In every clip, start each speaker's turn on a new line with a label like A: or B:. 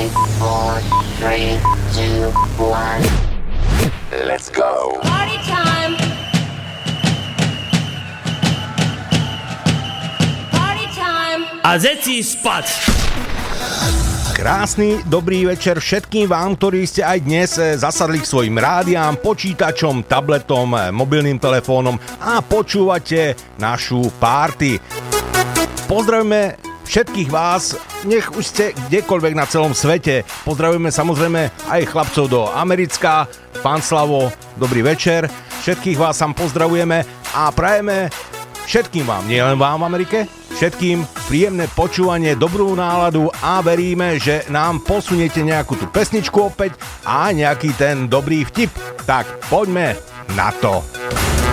A: Five, four, three, two, one.
B: Let's go.
C: Party time. Party time.
D: A zeci spať!
E: Krásny dobrý večer všetkým vám, ktorí ste aj dnes eh, zasadli k svojim rádiám, počítačom, tabletom, eh, mobilným telefónom a počúvate našu párty. Pozdravíme všetkých vás, nech už ste kdekoľvek na celom svete. Pozdravujeme samozrejme aj chlapcov do Americka, pán Slavo, dobrý večer. Všetkých vás tam pozdravujeme a prajeme všetkým vám, nielen vám v Amerike, všetkým príjemné počúvanie, dobrú náladu a veríme, že nám posuniete nejakú tú pesničku opäť a nejaký ten dobrý vtip. Tak poďme na to.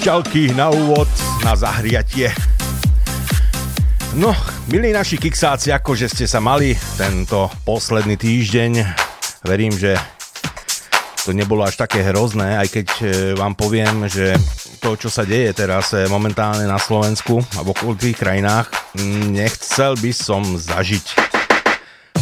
E: Tak píšťalky na úvod, na zahriatie. No, milí naši kiksáci, akože ste sa mali tento posledný týždeň. Verím, že to nebolo až také hrozné, aj keď e, vám poviem, že to, čo sa deje teraz e, momentálne na Slovensku a v okolitých krajinách, mm, nechcel by som zažiť.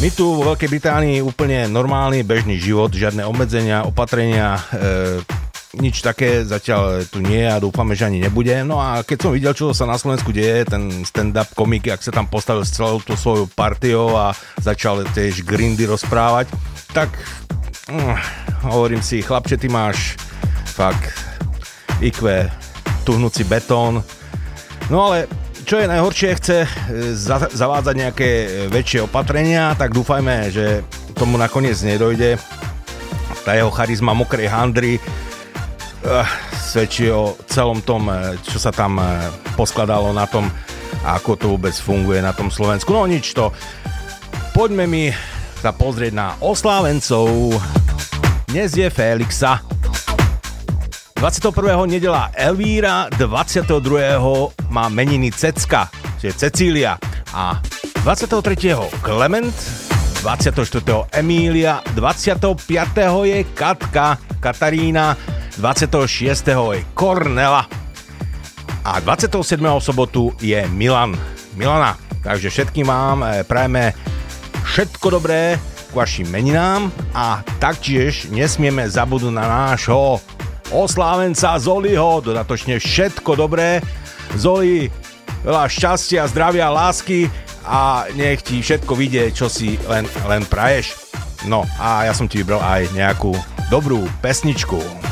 E: My tu vo Veľkej Británii úplne normálny, bežný život, žiadne obmedzenia, opatrenia, e, nič také zatiaľ tu nie a dúfame, že ani nebude. No a keď som videl, čo sa na Slovensku deje, ten stand-up komik, ak sa tam postavil s celou tú svojou partiou a začal tiež grindy rozprávať, tak mm, hovorím si, chlapče, ty máš fakt IQ, tuhnúci betón. No ale čo je najhoršie, chce e, za- zavádzať nejaké väčšie opatrenia, tak dúfajme, že tomu nakoniec nedojde. Tá jeho charizma mokrej handry svedčí o celom tom, e, čo sa tam poskladalo na tom, ako to vôbec funguje na tom Slovensku. No nič to. Poďme mi sa pozrieť na oslávencov. Dnes je Felixa. 21. nedela Elvíra, 22. má meniny Cecka, čiže Cecília a 23. Klement, 24. Emília, 25. je Katka, Katarína, 26. je Kornela a 27. sobotu je Milan, Milana. Takže všetkým vám eh, prajeme všetko dobré k vašim meninám a taktiež nesmieme zabudnúť na nášho oslávenca Zoliho, dodatočne všetko dobré. Zoli, veľa šťastia, zdravia, lásky a nech ti všetko vidie, čo si len, len praješ. No a ja som ti vybral aj nejakú dobrú pesničku.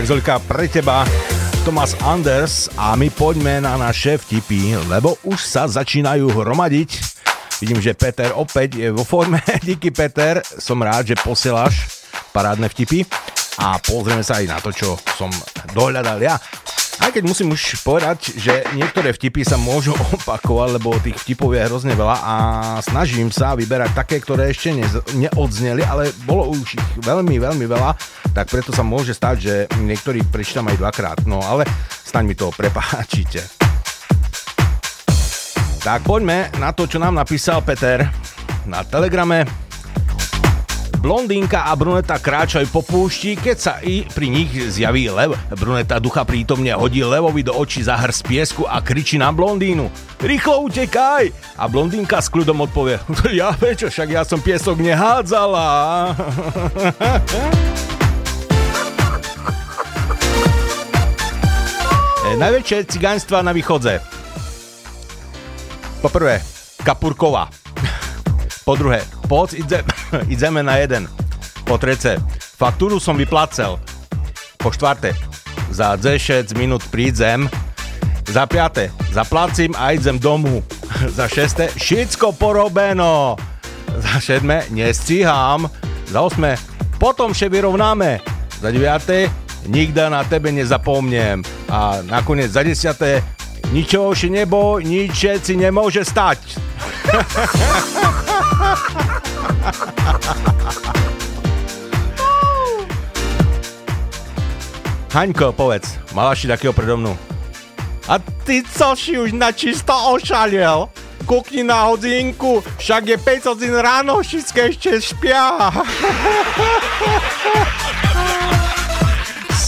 E: Tak, Zolka, pre teba Thomas Anders a my poďme na naše vtipy, lebo už sa začínajú hromadiť. Vidím, že Peter opäť je vo forme. Díky Peter, som rád, že posielaš parádne vtipy a pozrieme sa aj na to, čo som dohľadal ja. Aj keď musím už povedať, že niektoré vtipy sa môžu opakovať, lebo tých vtipov je hrozne veľa a snažím sa vyberať také, ktoré ešte nez- neodzneli, ale bolo už ich veľmi, veľmi veľa, tak preto sa môže stať, že niektorých prečítam aj dvakrát. No ale staň mi to, prepáčite. Tak poďme na to, čo nám napísal Peter na telegrame. Blondínka a bruneta kráčajú po púšti, keď sa i pri nich zjaví lev. Bruneta ducha prítomne hodí levovi do očí za hrst piesku a kričí na blondínu. Rýchlo utekaj! A blondínka s kľudom odpovie. Ja prečo, však ja som piesok nehádzala. Najväčšie cigánstva na východze. Poprvé, Kapurkova. Po druhé, poď ide, ideme na jeden. Po trece, faktúru som vyplacel. Po štvrté, za 10 minút prídem. Za piaté, zaplacím a idem domu. Za šesté, všetko porobeno. Za sedme, nestíham. Za osme, potom vše vyrovnáme. Za deviaté, nikda na tebe nezapomnem. A nakoniec za desiaté, ničoho si neboj, nič si nemôže stať. Haňko, povedz, mala si takého predo mnou. A ty co si už na čisto ošaliel? Kukni na hodinku, však je 5 hodín ráno, všetky ešte špia.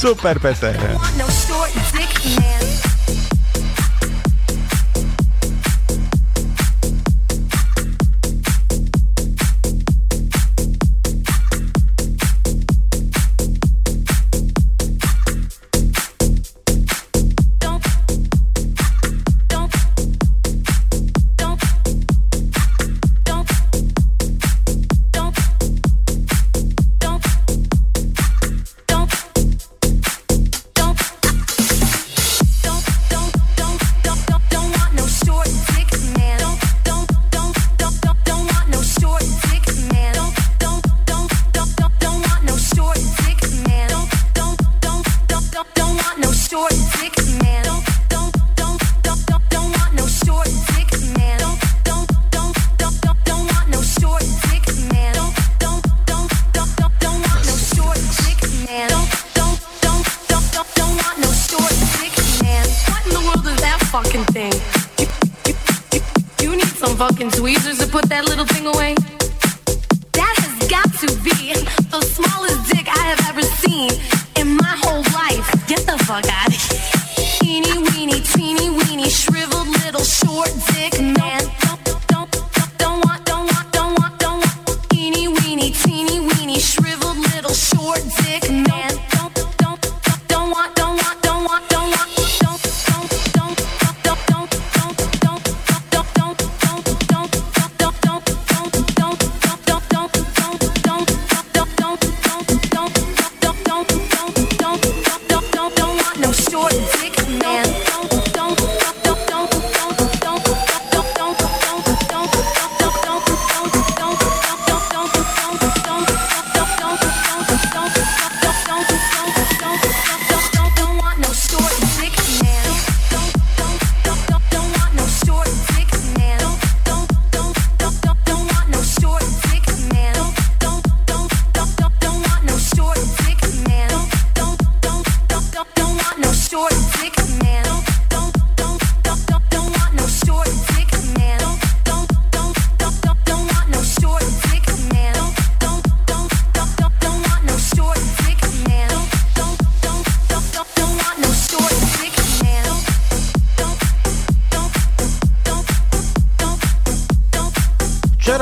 E: Super, Peter.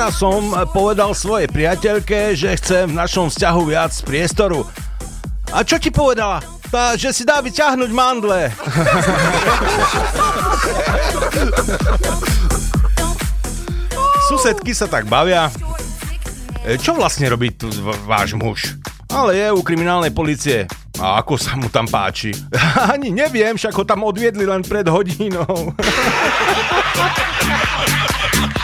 E: Včera som povedal svojej priateľke, že chcem v našom vzťahu viac priestoru. A čo ti povedala? Tá, že si dá vyťahnuť mandle. Susedky sa tak bavia. E, Čo vlastne robí tu váš muž? Ale je u kriminálnej policie. A ako sa mu tam páči? Ani neviem, však ho tam odviedli len pred hodinou.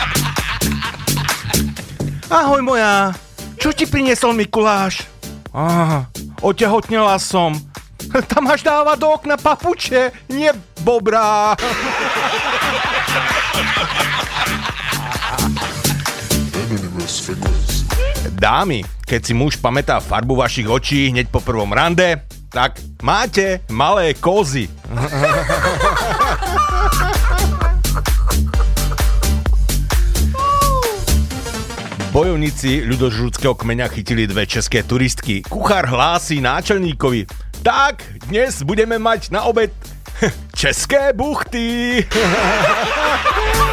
E: Ahoj moja, čo ti priniesol Mikuláš? Á, otehotnela som. Tam až dáva do okna papuče, nie bobrá. Dámy, keď si muž pamätá farbu vašich očí hneď po prvom rande, tak máte malé kozy. Bojovníci ľudožrúckého kmeňa chytili dve české turistky. Kuchár hlási náčelníkovi. Tak, dnes budeme mať na obed české buchty.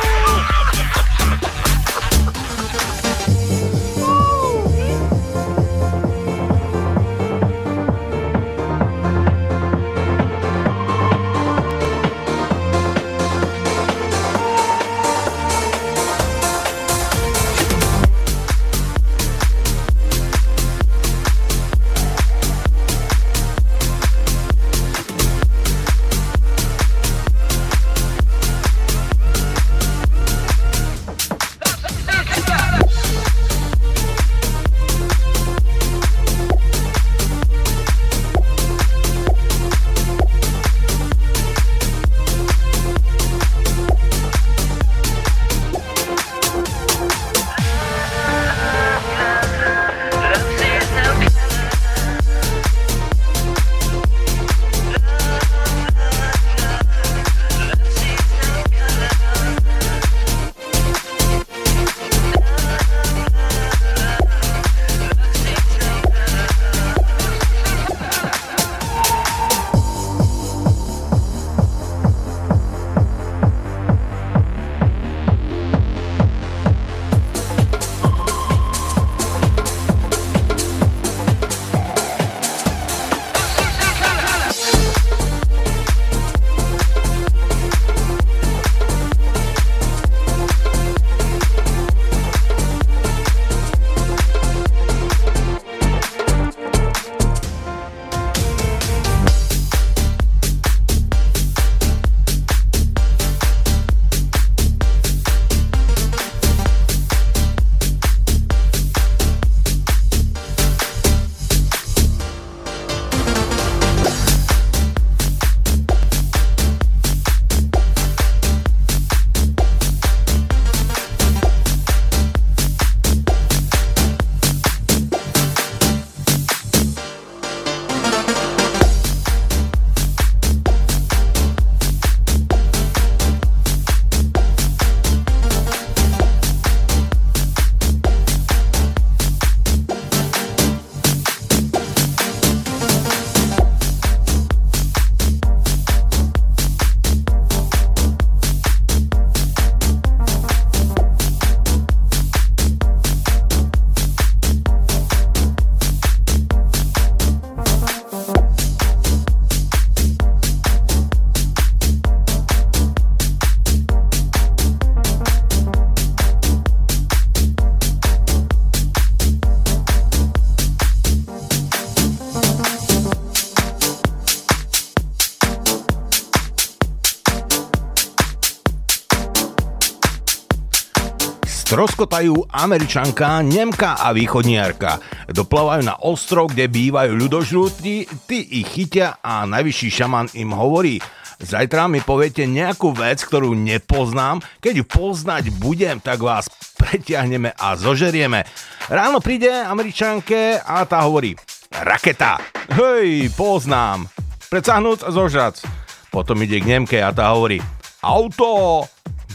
E: Stroskotajú Američanka, Nemka a východniarka. Doplávajú na ostrov, kde bývajú ľudožrúti, tí ich chytia a najvyšší šaman im hovorí Zajtra mi poviete nejakú vec, ktorú nepoznám. Keď ju poznať budem, tak vás pretiahneme a zožerieme. Ráno príde Američanke a tá hovorí Raketa. Hej, poznám. Precahnúc a zožrac. Potom ide k Nemke a tá hovorí Auto.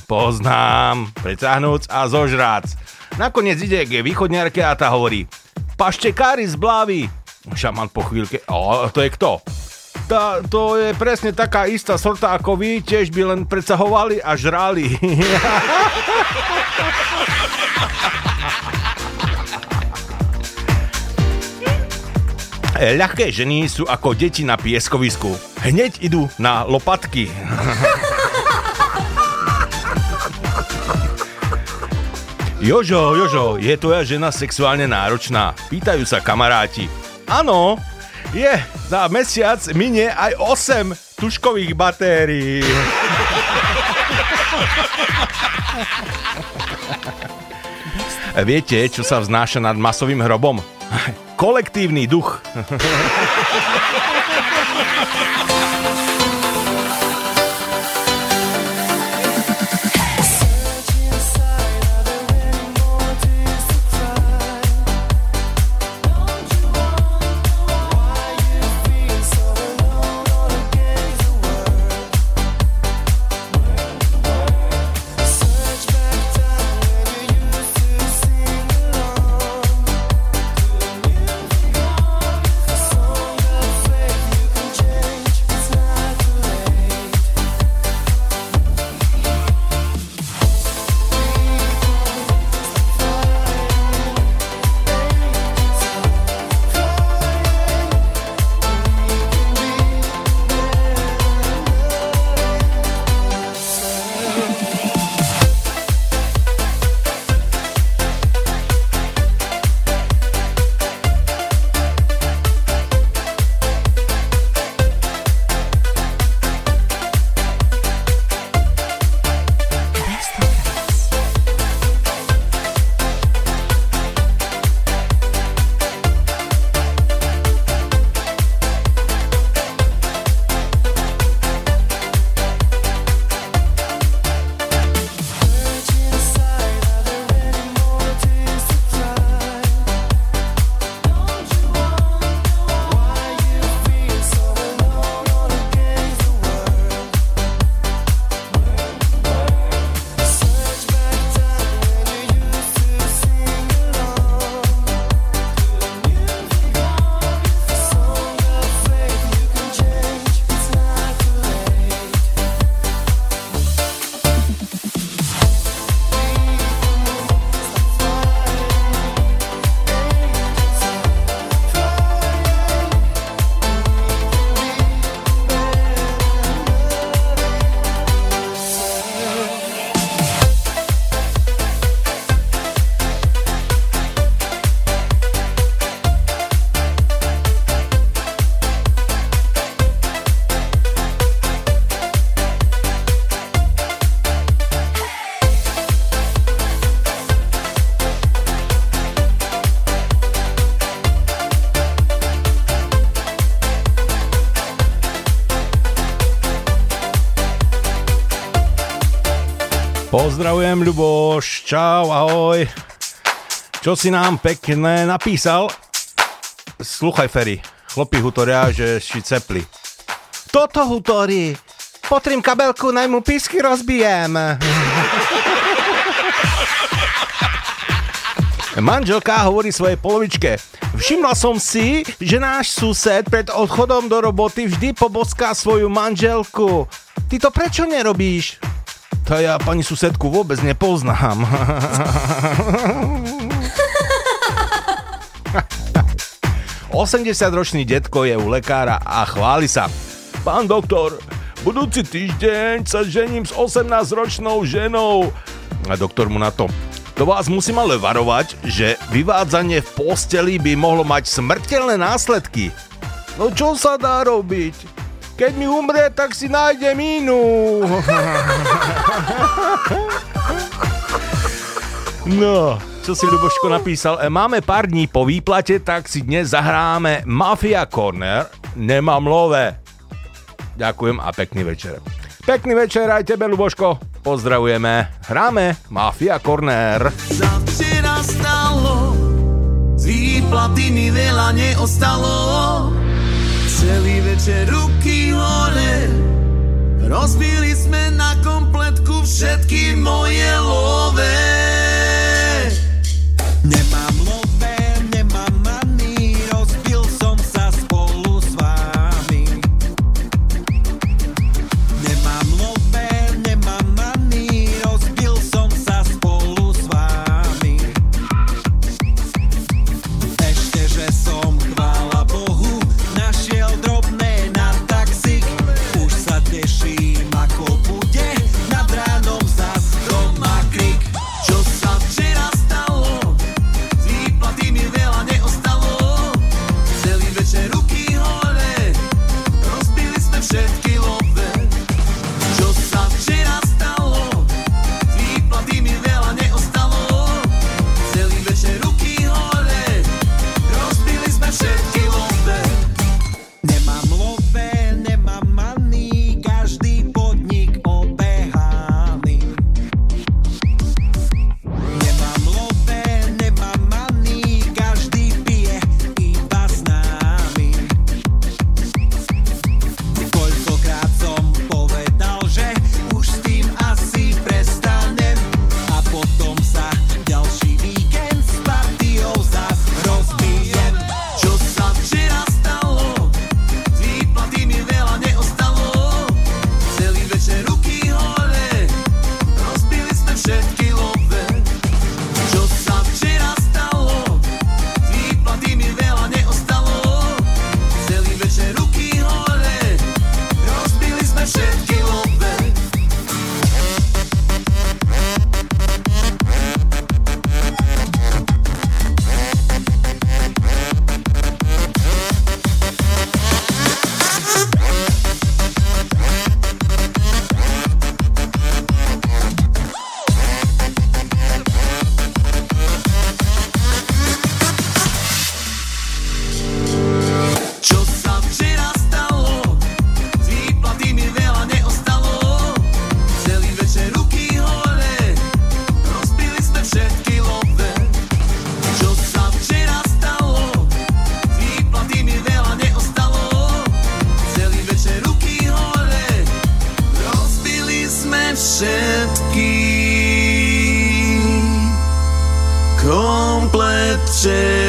E: Poznám, preťahnúc a zožrác. Nakoniec ide k východňarke a tá hovorí Paštekári z Blávy. Šaman po chvíľke, a to je kto? Tá, to je presne taká istá sorta ako vy, tiež by len precahovali a žrali. Ľahké ženy sú ako deti na pieskovisku. Hneď idú na lopatky. Jožo, Jožo, je tvoja žena sexuálne náročná? Pýtajú sa kamaráti. Áno, Je, za mesiac minie aj 8 tuškových batérií. Viete, čo sa vznáša nad masovým hrobom? Kolektívny duch. Pozdravujem, Ľuboš. Čau, ahoj. Čo si nám pekné napísal? Sluchaj, Ferry. Chlopí hutoria, že si cepli. Toto hutorí. Potrím kabelku, naj mu písky rozbijem. Manželka hovorí svojej polovičke. Všimla som si, že náš sused pred odchodom do roboty vždy poboská svoju manželku. Ty to prečo nerobíš? To ja pani susedku vôbec nepoznám. Osemdesiatročný detko je u lekára a chváli sa. Pán doktor, budúci týždeň sa žením s 18-ročnou ženou. A doktor mu na to. To vás musím ale varovať, že vyvádzanie v posteli by mohlo mať smrteľné následky. No čo sa dá robiť? Keď mi umrie, tak si nájdem inú. No, čo si Ľuboško napísal? E, Máme pár dní po výplate, tak si dnes zahráme Mafia Corner. Nemám love. Ďakujem a pekný večer. Pekný večer aj tebe, Ľuboško. Pozdravujeme. Hráme Mafia Corner.
F: Za včera stalo, z výplaty mi veľa neostalo. Celý večer ruky hore, rozbili sme na kompletku všetky moje love.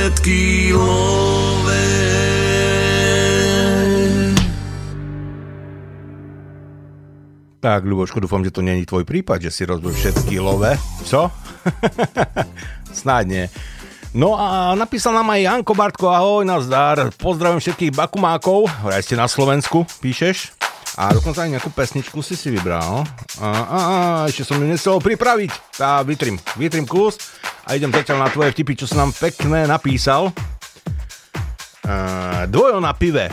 F: Všetky love.
E: Tak, Ľuboško, dúfam, že to není tvoj prípad, že si rozbil všetky love. Co? Snáď nie. No a napísal nám aj Janko Bartko, ahoj, nazdar. Pozdravím všetkých bakumákov, vraj ste na Slovensku, píšeš. A dokonca aj nejakú pesničku si si vybral. A, a, a ešte som ju nechcel pripraviť. Tá, vytrim, vytrim kus a idem zatiaľ na tvoje vtipy, čo som nám pekné napísal. Uh, dvojo na pive.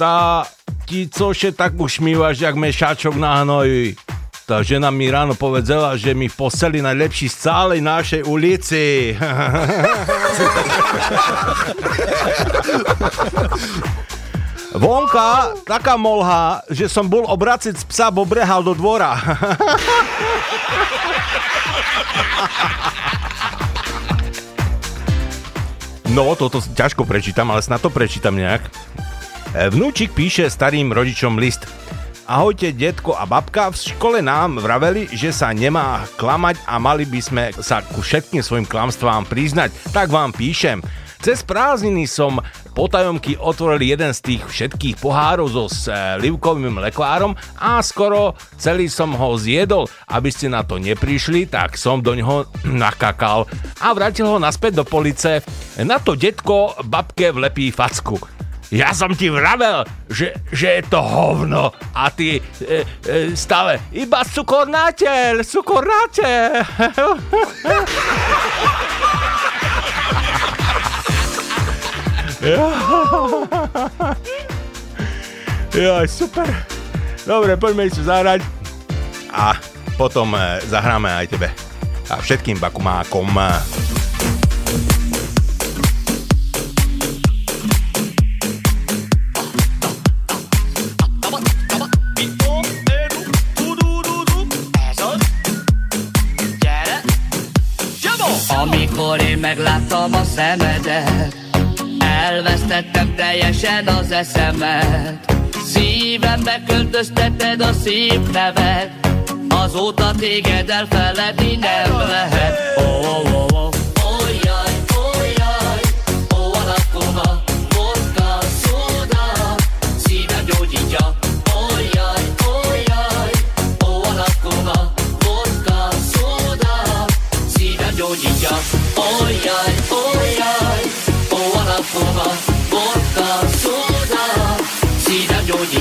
E: Tá ti cože tak ušmívaš, jak mešačok na hnoji. Tá žena mi ráno povedala, že mi v posteli najlepší z celej našej ulici. Vonka taká molha, že som bol obraciť psa, bo brehal do dvora. No, toto ťažko prečítam, ale snad to prečítam nejak. E, Vnúčik píše starým rodičom list. Ahojte, detko a babka, v škole nám vraveli, že sa nemá klamať a mali by sme sa ku všetkým svojim klamstvám priznať. Tak vám píšem. Cez prázdniny som potajomky otvoril jeden z tých všetkých pohárov so slivkovým lekvárom a skoro celý som ho zjedol. Aby ste na to neprišli, tak som do ňoho nakakal a vrátil ho naspäť do police. Na to detko babke vlepí facku. Ja som ti vravel, že, že je to hovno a ty e, e, stále iba cukornáteľ, cukornáteľ. Joj, super. Dobre, poďme si zahrať a potom e, zahráme aj tebe a všetkým bakumákom.
G: Amikor én megláttam a szemedet Elvesztettem teljesen az eszemet. Szívembe költözteted a szép nevet. Azóta téged elfeledni nem lehet. Oh, oh, oh,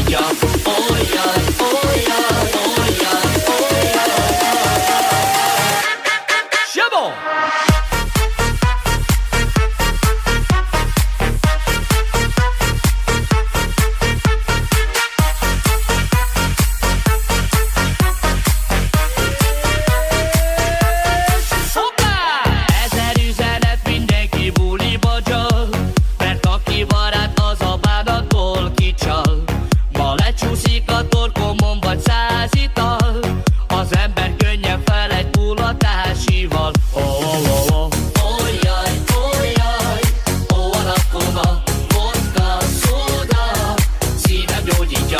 E: Oya, oya, oya Gigi.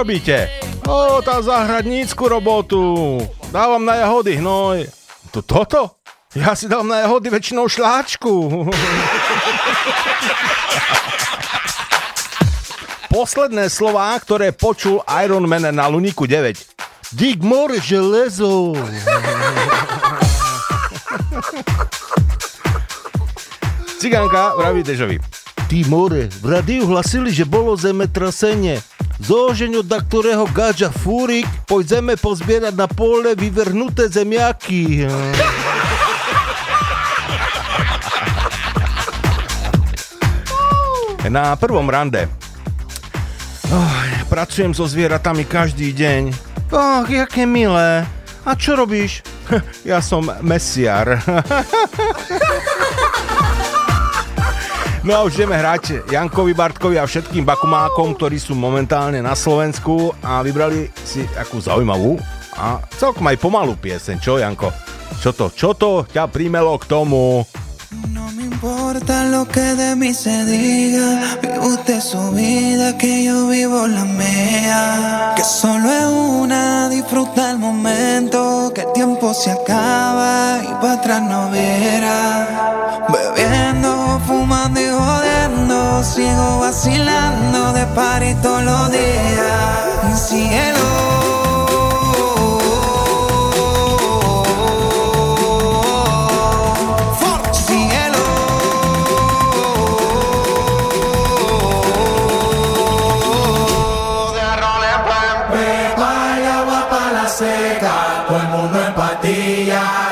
E: Robíte? O, tá zahradnícku robotu. Dávam na jahody hnoj. To toto? Ja si dám na jahody väčšinou šláčku. Posledné slová, ktoré počul Iron Man na Luniku 9. Dig more železo. Cigánka vraví Dežovi. Ty more, v radiu hlasili, že bolo zemetrasenie. Zožeň od ktorého gadža fúrik, poď zeme pozbierať na pole vyvrhnuté zemiaky. Na prvom rande. Oh, pracujem so zvieratami každý deň. Oh, jaké milé. A čo robíš? Ja som mesiar. No a už ideme hrať Jankovi Bartkovi a všetkým bakumákom, ktorí sú momentálne na Slovensku a vybrali si akú zaujímavú a celkom aj pomalú pieseň. Čo, Janko? Čo to? Čo to ťa prímelo k tomu?
H: No me importa lo que de mí se diga, vive usted su vida, que yo vivo la mía. Que solo es una, disfruta el momento, que el tiempo se acaba y para atrás no viera. Bebiendo, fumando y jodiendo, sigo vacilando de party todos los días. Cielo. Cielo.
I: Y para la seca, todo el mundo en patilla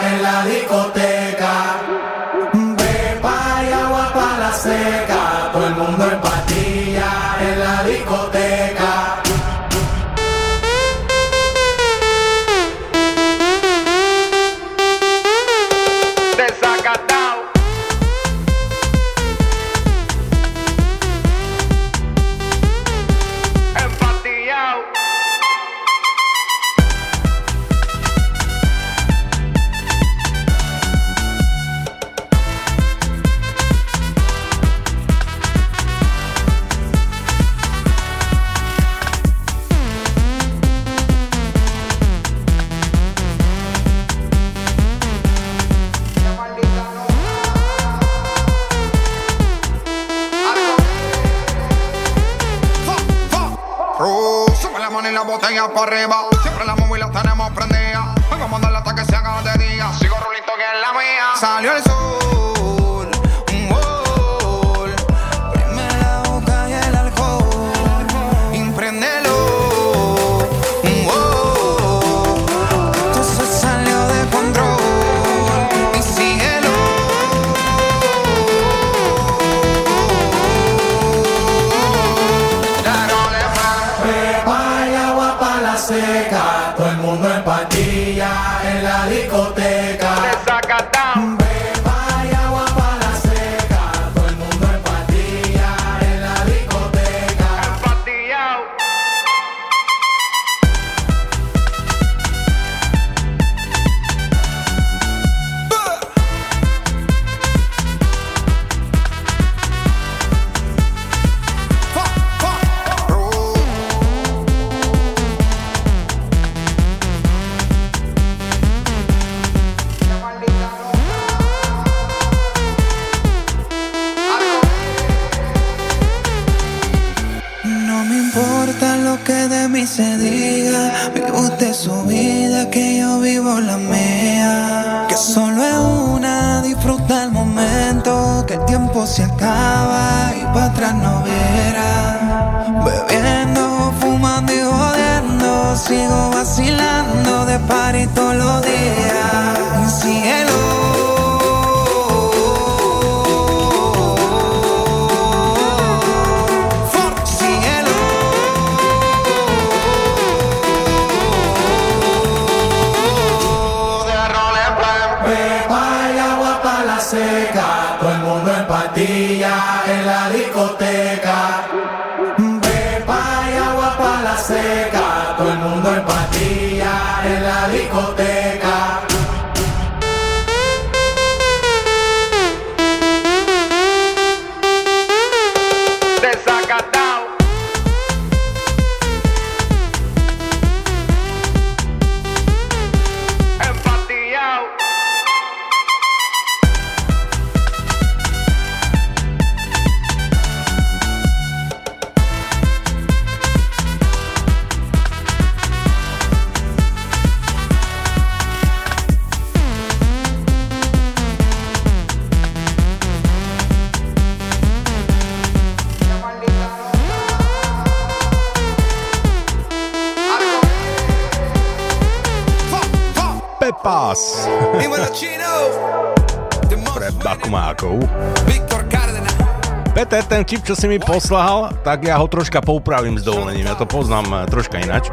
E: Čip, čo si mi poslal, tak ja ho troška poupravím s dovolením. Ja to poznám eh, troška inač.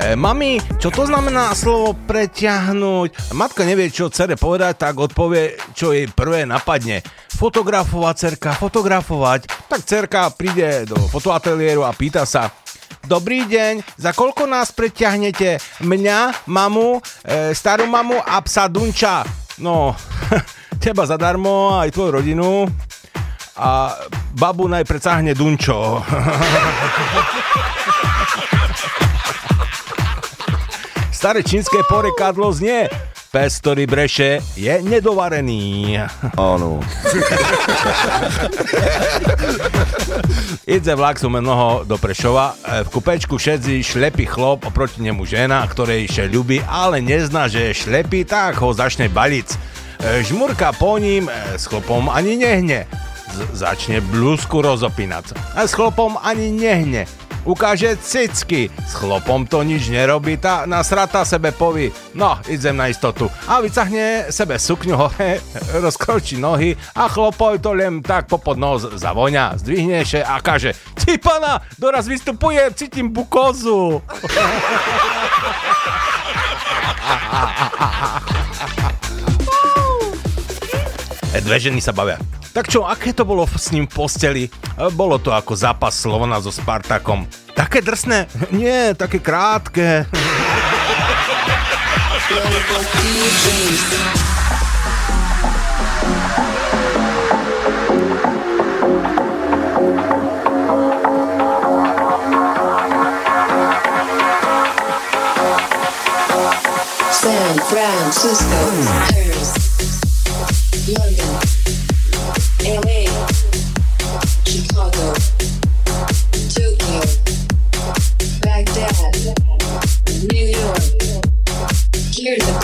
E: E, mami, čo to znamená slovo preťahnuť? Matka nevie, čo cere povedať, tak odpovie, čo jej prvé napadne. Fotografovať, cerka, fotografovať. Tak cerka príde do fotoateliéru a pýta sa, Dobrý deň, za koľko nás preťahnete? Mňa, mamu, e, starú mamu a psa Dunča. No, teba zadarmo, aj tvoju rodinu. A babu naj preťahne Dunčo. Staré čínske porekadlo znie Pes, ktorý breše, je nedovarený.
J: Áno.
E: Idze vlak sú mnoho do Prešova. E, V kupečku šedzi šlepý chlop, oproti nemu žena, ktorej še ľubí, ale nezná, že je šlepý, tak ho začne baliť. E, Žmurka po ním e, s chlopom ani nehne. Začne blúzku rozopínať. A s chlopom ani nehne. Ukáže cicky. S chlopom to nič nerobí, tá nasrata sebe poví, no, idem na istotu. A vycahne sebe sukňu hore, rozkročí nohy a chlopoj to len tak popod nos zavoňa, zdvihne še a kaže, ty pana, doraz vystupuje, cítim bukozu. Dve ženy sa bavia. Tak čo, aké to bolo s ním v posteli? E, Bolo to ako zápas Slovana so Spartakom. Také drsné? Nie, také krátke.
K: San Francisco, Paris, London,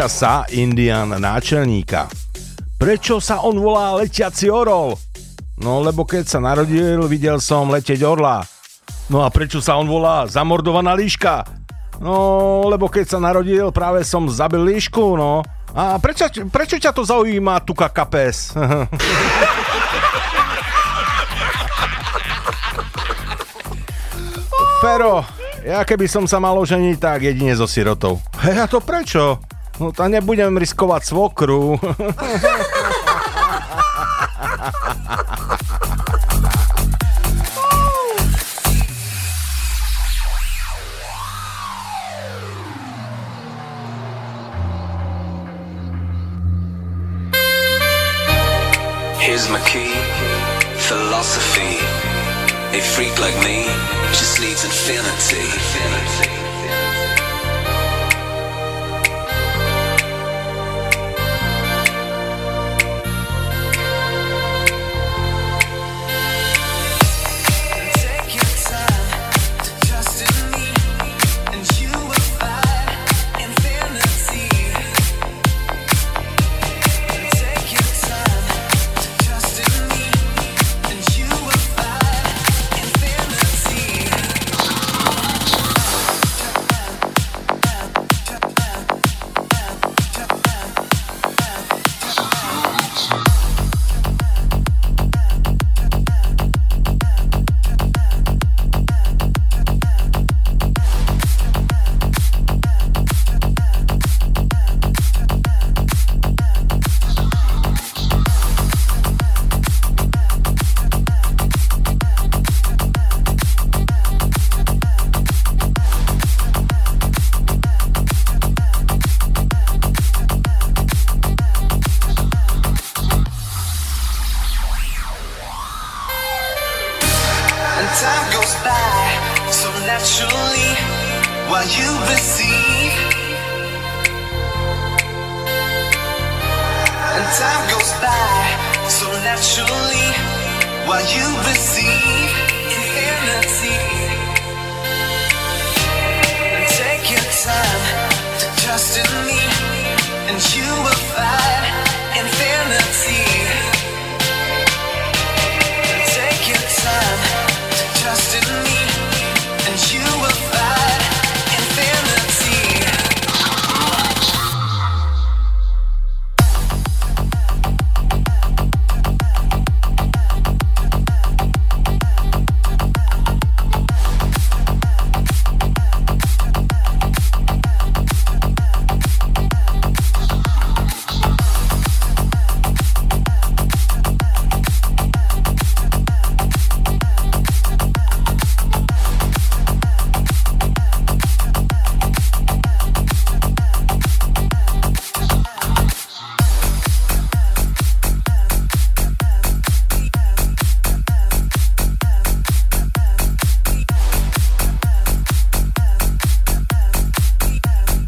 E: Pýta sa Indian náčelníka. Prečo sa on volá letiaci orol? No lebo keď sa narodil, videl som letieť orla. No a prečo sa on volá zamordovaná líška? No, lebo keď sa narodil, práve som zabil líšku, no. A prečo, prečo ťa to zaujíma, tuka kapes? Fero, ja keby som sa mal oženiť, tak jedine so sirotou. Hej, a to prečo? No to nebudem riskovať svokru.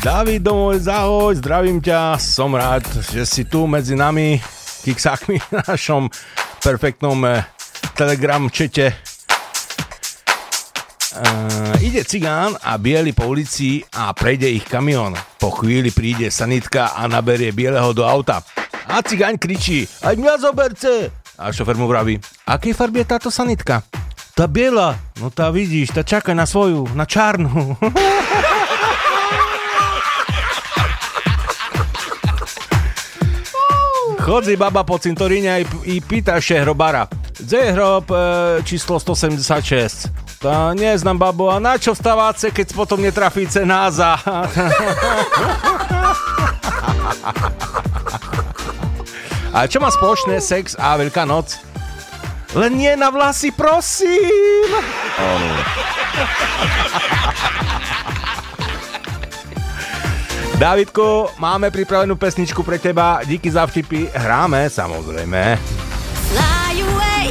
E: David môj, ahoj, zdravím ťa, som rád, že si tu medzi nami, kiksákmi v našom perfektnom eh, telegram čete. Uh, ide cigán a biely po ulici a prejde ich kamión. Po chvíli príde sanitka a naberie bieleho do auta. A cigáň kričí, aj mňa zoberte! A šofer mu vraví, akej farby je táto sanitka? Tá biela, no tá vidíš, tá čaká na svoju, na čárnu. Chodzi baba po cintoríne i, i pýta ešte hrobára. Kde je hrob e, číslo 176? To neznám babu, a na čo vstávate, keď potom netrafíte náza? a čo má spoločné sex a Veľká noc? Len nie na vlasy, prosím! Davidku, máme pripravenú pesničku pre teba. Díky za vtipy. Hráme, samozrejme.
D: Fly away,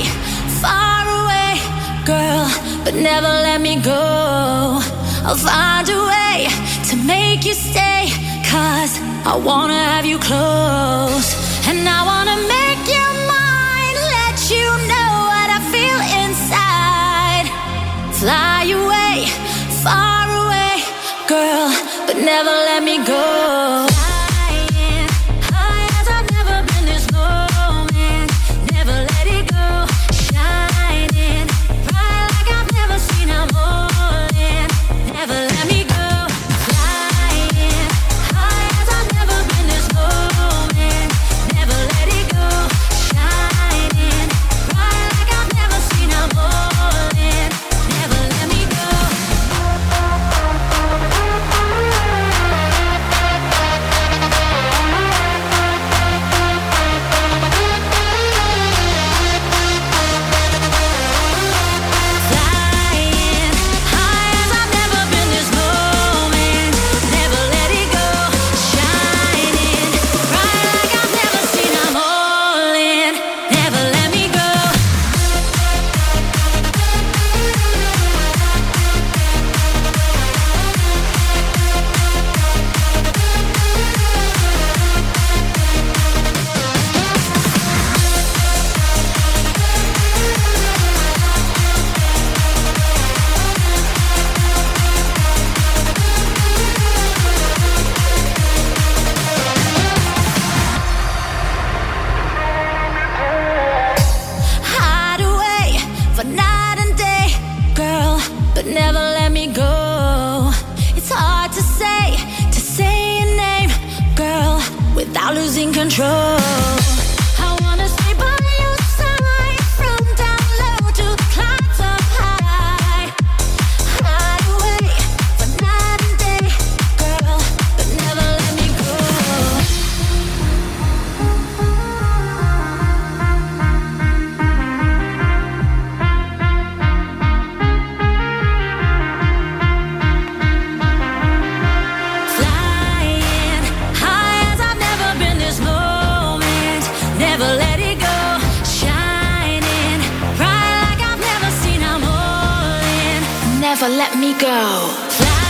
D: far away, girl, but never let me go. I'll find a way to make you stay, cause I wanna have you close. And I wanna make you mine, let you know what I feel inside. Fly away, far away, girl, but never let me go. Never let me go.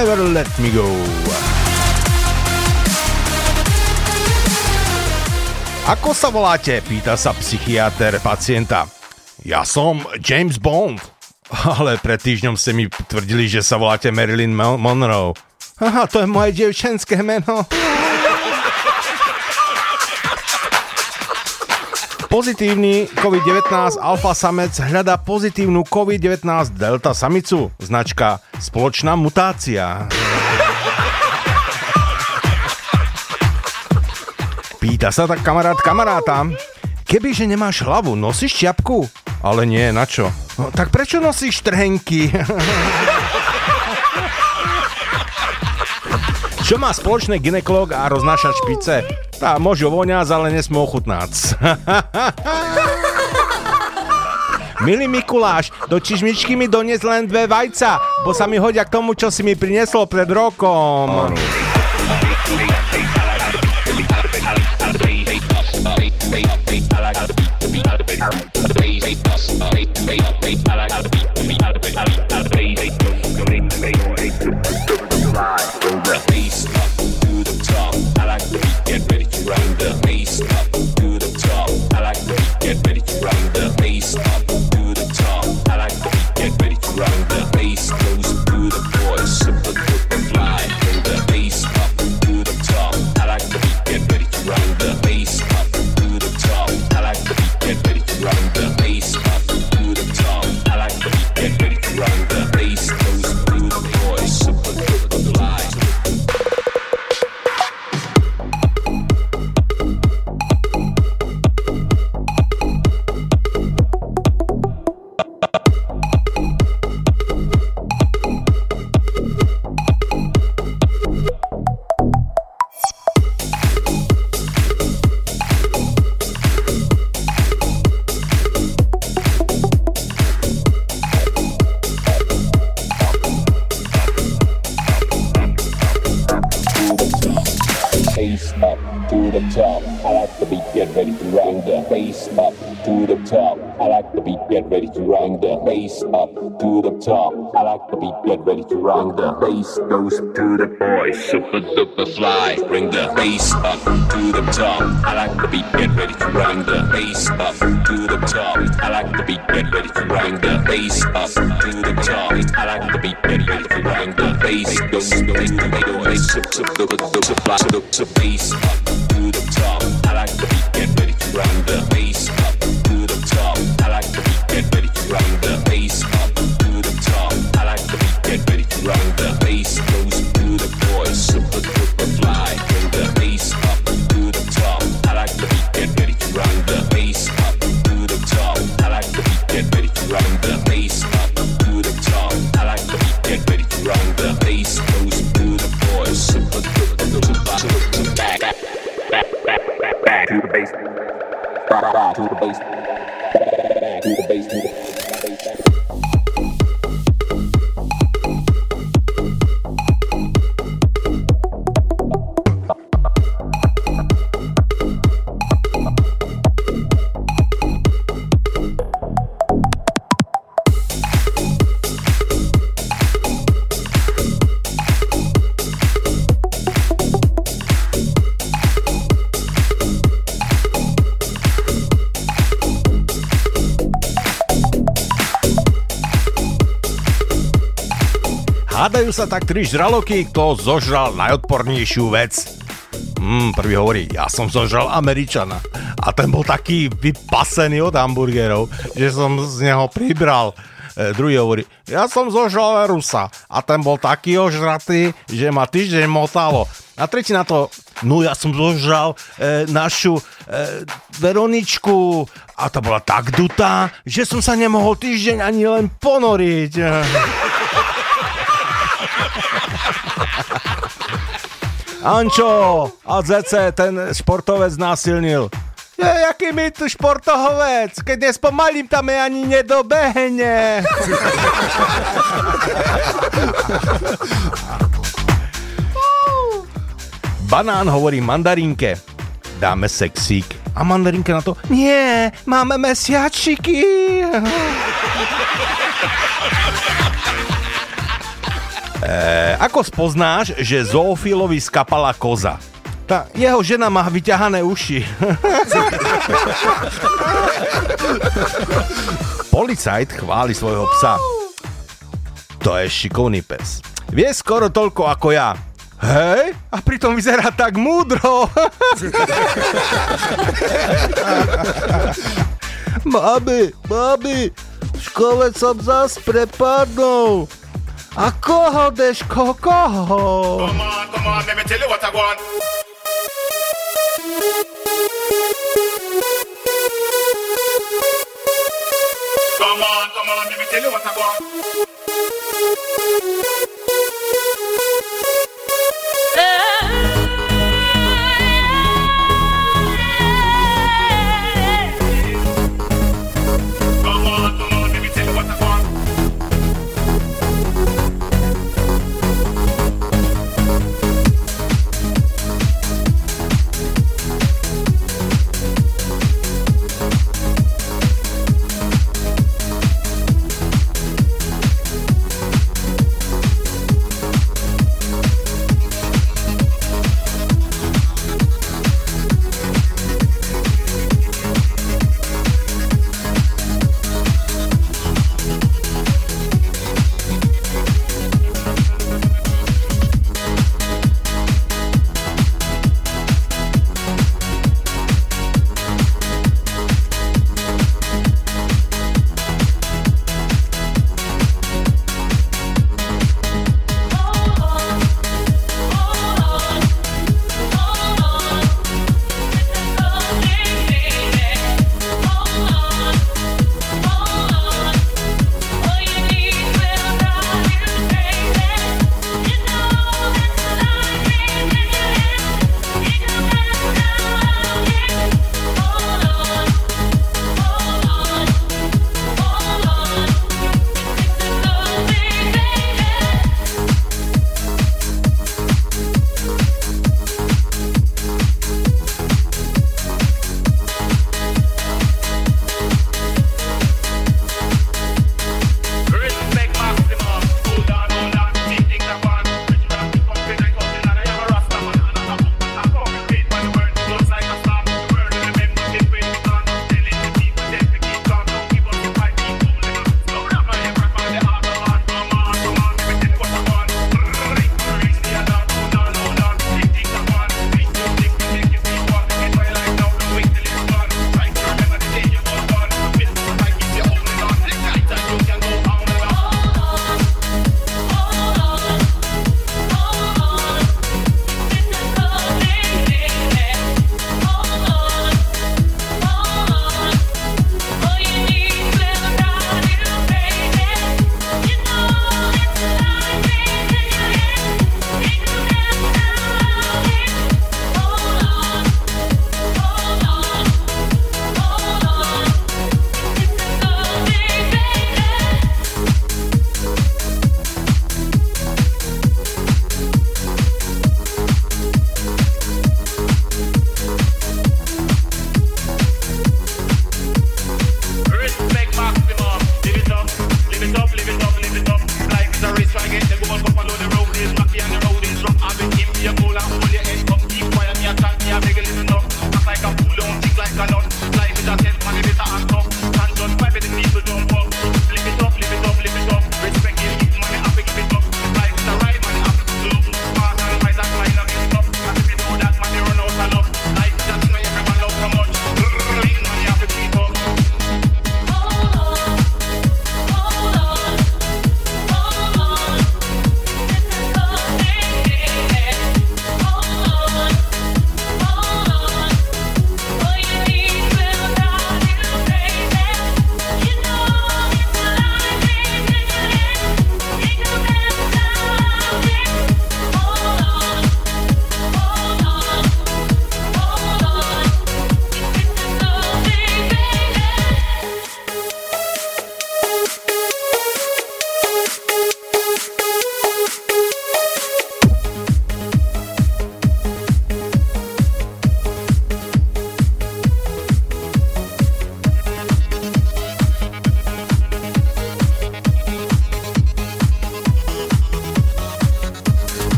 D: Never Let Me Go.
E: Ako sa voláte? Pýta sa psychiatr pacienta. Ja som James Bond. Ale pred týždňom ste mi tvrdili, že sa voláte Marilyn Mon- Monroe. Aha, to je moje dievčenské meno. Pozitívny COVID-19 alfa samec hľadá pozitívnu COVID-19 delta samicu. Značka spoločná mutácia. Pýta sa tak kamarát kamaráta. Kebyže nemáš hlavu, nosíš čiapku? Ale nie, na čo? No, tak prečo nosíš trhenky? Čo má spoločné ginekolog a roznášač špice? Tá môžu voňať, ale nesmú ochutnáť. Milý Mikuláš, do čižmičky mi donies len dve vajca, bo sa mi hodia k tomu, čo si mi priniesol pred rokom.
L: Bass get ready to run the bass goes to the boys. Super duper fly, bring the bass up to the top. I like the beat, get ready to run the bass up to the top. I like the beat, get ready to run the bass up to the top. I like the beat, get ready to run the bass goes to the boys. Super duper fly, duper bass up
E: Hádajú sa tak tri žraloky, kto zožral najodpornejšiu vec. Mm, prvý hovorí, ja som zožral Američana. A ten bol taký vypasený od hamburgerov, že som z neho pribral. E, druhý hovorí, ja som zožral Rusa. A ten bol taký ožratý, že ma týždeň motalo. A tretí na to, no ja som zožral e, našu e, Veroničku a tá bola tak dutá, že som sa nemohol týždeň ani len ponoriť. Ančo a ZC ten športovec násilnil. Je, jaký mi tu športohovec, keď nespomalím tam je ani nedobehne. Banán hovorí mandarínke. Dáme sexík. A mandarínke na to, nie, máme mesiačiky. E, ako spoznáš, že zoofílovi skapala koza? Tá, jeho žena má vyťahané uši. Policajt chváli svojho psa. To je šikovný pes. Vie skoro toľko ako ja. Hej? A pritom vyzerá tak múdro. babi, babi, v škole som zas prepadnul. A koho, Deško, koho?
M: Come on, come on, let me tell you what I want. Come on, come on, let me tell you what I want.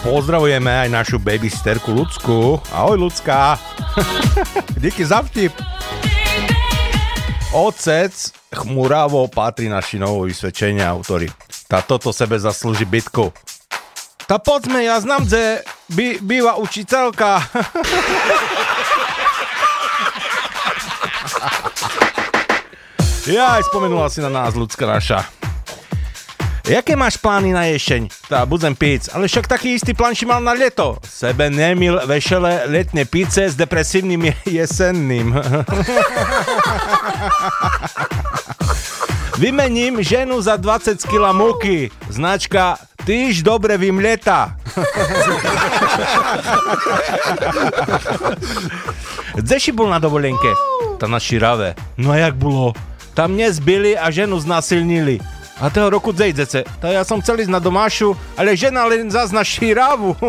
E: Pozdravujeme aj našu babysterku Lucku. Ahoj, Lucka. Díky za vtip. Otec chmuravo patrí naši novo vysvedčenia autory. Tá toto sebe zaslúži bitku. Tá poďme, ja znam, že by, býva učiteľka. ja aj spomenula si na nás, ľudská naša. Jaké máš plány na ješeň? Tá budem piť, ale však taký istý plán si mal na leto. Sebe nemil vešele letné pice s depresívnym je- jesenným. Vymením ženu za 20 kg múky. Značka Tyž dobre vím leta. Kde si bol na dovolenke? Tá na Širave. No a jak bolo? Tam mne zbili a ženu znasilnili. A toho roku dzejdece. To ja som chcel ísť na domášu, ale žena len zás na Širavu.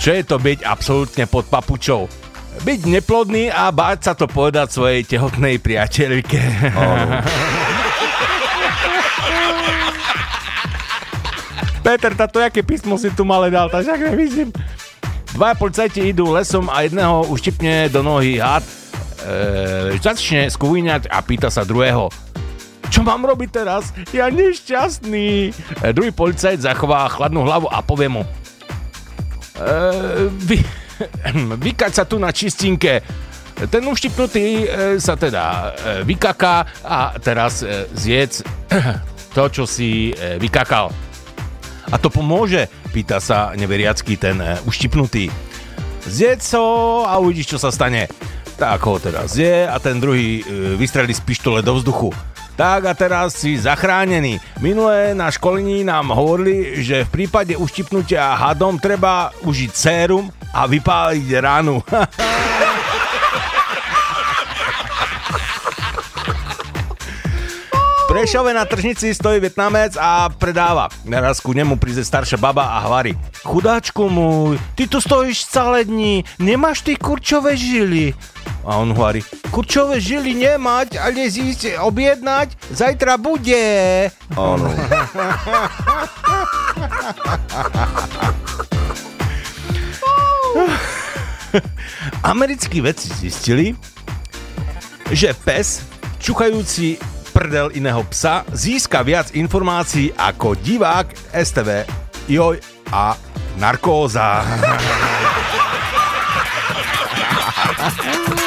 E: Čo je to byť absolútne pod papučou? Byť neplodný a báť sa to povedať svojej tehotnej priateľke. Peter, táto jaké písmo si tu malé dal, takže ak nevidím. Dvaja policajti idú lesom a jedného uštipne do nohy had. E, začne skúňať a pýta sa druhého. Čo mám robiť teraz? Ja nešťastný. E, druhý policajt zachová chladnú hlavu a povie mu. E, vy, vykať sa tu na čistinke. Ten uštipnutý e, sa teda e, vykaká a teraz e, zjedz to, čo si e, vykakal. A to pomôže? Pýta sa neveriacký ten e, uštipnutý. Zjedz ho a uvidíš, čo sa stane. Tak ho teraz zje a ten druhý e, vystrelí z pištole do vzduchu. Tak a teraz si zachránený. Minulé na školení nám hovorili, že v prípade uštipnutia hadom treba užiť sérum a vypáliť ránu. Prešove na tržnici stojí Vietnamec a predáva. Raz ku nemu príde staršia baba a hvarí. Chudáčku môj, ty tu stojíš celé dní, nemáš ty kurčové žily. A on hovorí, kurčové žily nemať, ale zísť objednať, zajtra bude. Ono. Americkí vedci zistili, že pes, čukajúci prdel iného psa, získa viac informácií ako divák STV, joj a narkóza.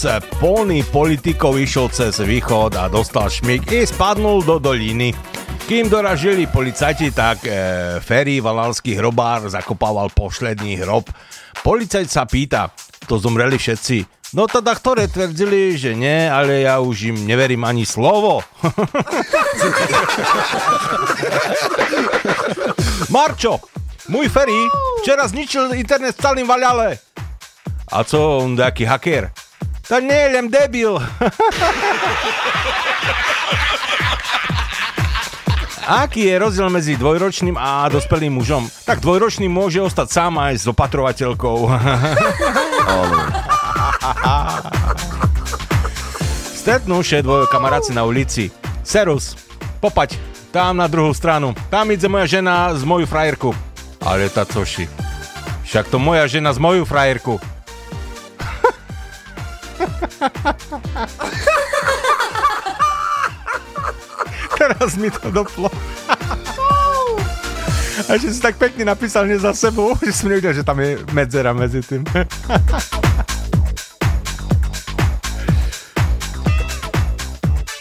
E: Serus, polný politikov išiel cez východ a dostal šmík i spadnul do doliny. Kým doražili policajti, tak e, Ferry, valalský hrobár, zakopával posledný hrob. Policajt sa pýta, to zomreli všetci. No teda, ktoré tvrdili, že nie, ale ja už im neverím ani slovo. Marčo, môj Ferry včera zničil internet v celým Vaľale. A co, on nejaký hacker? To nie, len debil. Aký je rozdiel medzi dvojročným a dospelým mužom? Tak dvojročný môže ostať sám aj s opatrovateľkou. Stretnú še dvoje kamaráci na ulici. Serus, popaď, tam na druhú stranu. Tam ide moja žena z moju frajerku. Ale tá coši. Však to moja žena z moju frajerku. Teraz mi to doplo. A že si tak pekne napísal nie za sebou, že som nevidel, že tam je medzera medzi tým.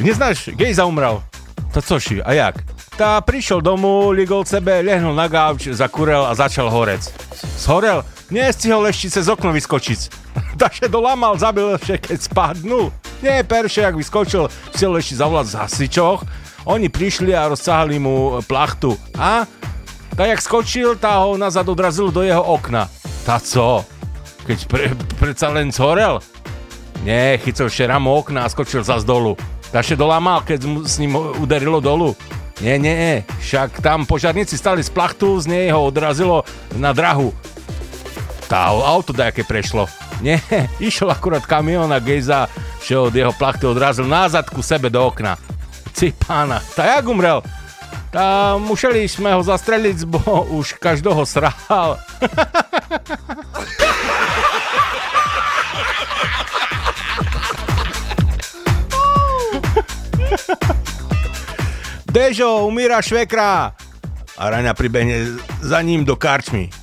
E: Neznáš, gej zaumral. To coši, a jak? Tá prišiel domov, ligol sebe, lehnul na gauč, zakurel a začal horec. Zhorel? Nestihol ešte cez okno vyskočiť. Takže dolamal, zabil ešte, keď spadnul. Nie, perše, ak vyskočil, chcel ešte zavolať z hasičoch. Oni prišli a rozcahali mu plachtu. A? Tak jak skočil, tá ho nazad odrazil do jeho okna. Tá co? Keď pre, predsa len zhorel? Nie, chycel ešte ramu okna a skočil zas dolu. Tá ešte dolámal, keď mu s ním uderilo dolu. Nie, nie, však tam požiarníci stali z plachtu, z nej ho odrazilo na drahu. Tá auto dajaké prešlo. Nie, išiel akurát kamión a Gejza že od jeho plachty odrazil na zadku sebe do okna. Ci pána, tá jak umrel? Tá museli sme ho zastreliť, bo už každého sral. Dežo, umíra švekra! A Raňa pribehne za ním do karčmy.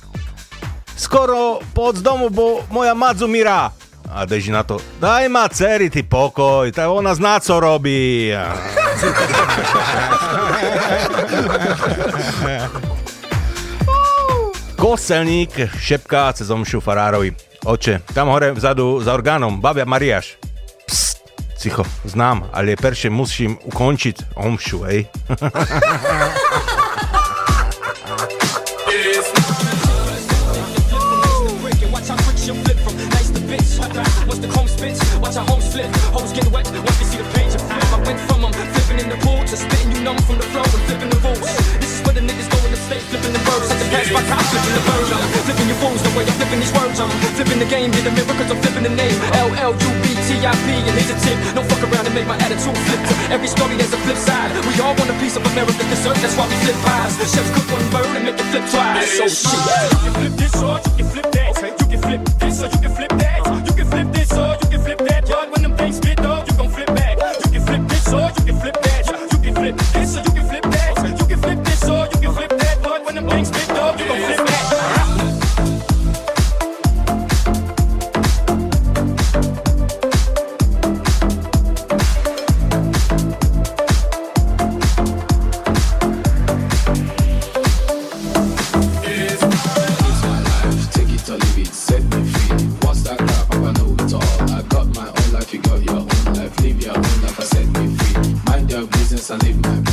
E: Skoro poď z domu, bo moja mať zumírá. A Deži na to, daj ma dcery, ty pokoj, tak ona zná, co robí. Koselník šepká cez omšu farárovi. Oče, tam hore vzadu za orgánom, bavia Mariáš. Psst, cicho, znám, ale perše musím ukončiť omšu, hej.
N: numb from the flow and flipping the rules. This is where the niggas go in the state, flipping the birds. The pass by cop, flipping the bird. I'm flipping your fools the way I'm flipping these words. I'm flipping the game, get the mirror cause I'm flipping the name. L-L-U-B-T-I-P, and here's a tip. Don't fuck around and make my attitude flip. Every story there's a flip side. We all want a piece of American dessert, that's why we flip pies. Chefs cook one bird and make it flip twice. So shit. You can flip this or you can flip that. Okay. You can flip this or you can flip that. Uh-huh. You can flip this or you can flip that. But when them things spit up, you gon' flip back. You can flip this or you can flip that. You can flip this or you can
O: your business and live my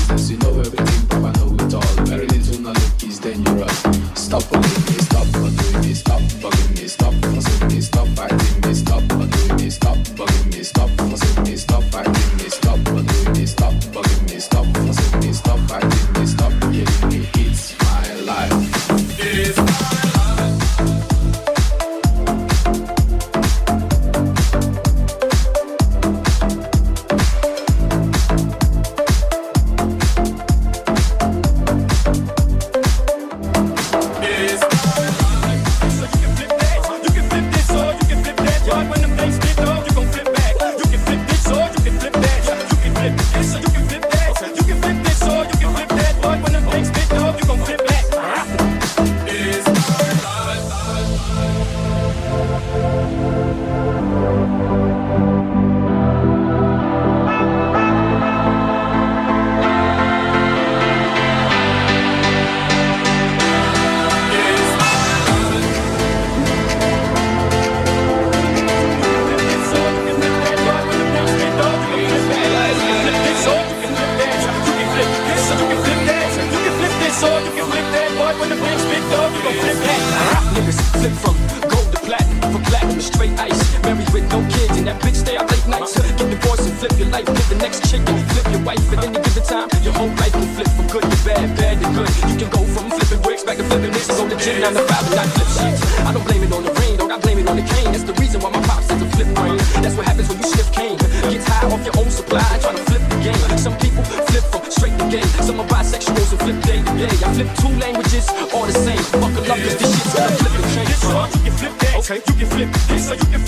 N: this, go to gym, nine to five, not flip shit. I don't blame it on the rain, dog, I blame it on the cane. That's the reason why my pops is a flip brain. That's what happens when you shift cane. Gets high off your own supply, try to flip the game. Some people flip from straight to gay. Some are bisexuals and flip day to day. I flip two languages, all the same. Buckle up, cause this shit's gonna flip and change.
M: This or you can flip that. Okay. You can flip this or you can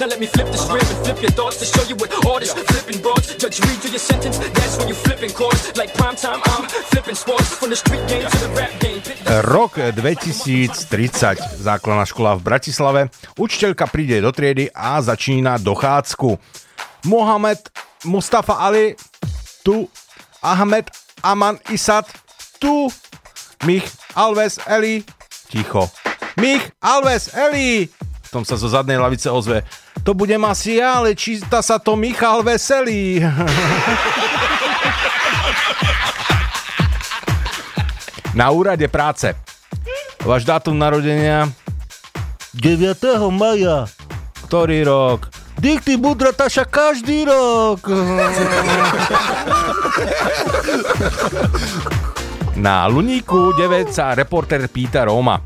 N: Now let me flip the script and flip your thoughts to show you what this flipping broads. Judge read to your sentence, that's when you flipping chords. Like prime time, I'm flipping sports. From the street game to the rap game.
E: Rok 2030, základná škola v Bratislave. Učiteľka príde do triedy a začína dochádzku. Mohamed Mustafa Ali, tu. Ahmed Aman Isat, tu. Mich Alves Eli, ticho. Mich Alves Eli, tom sa zo zadnej lavice ozve. To budem asi ja, ale číta sa to Michal Veselý. Na úrade práce. Váš dátum narodenia 9. maja. Ktorý rok? Dikty Budra Taša každý rok. Na Luníku 9 sa reporter pýta Róma.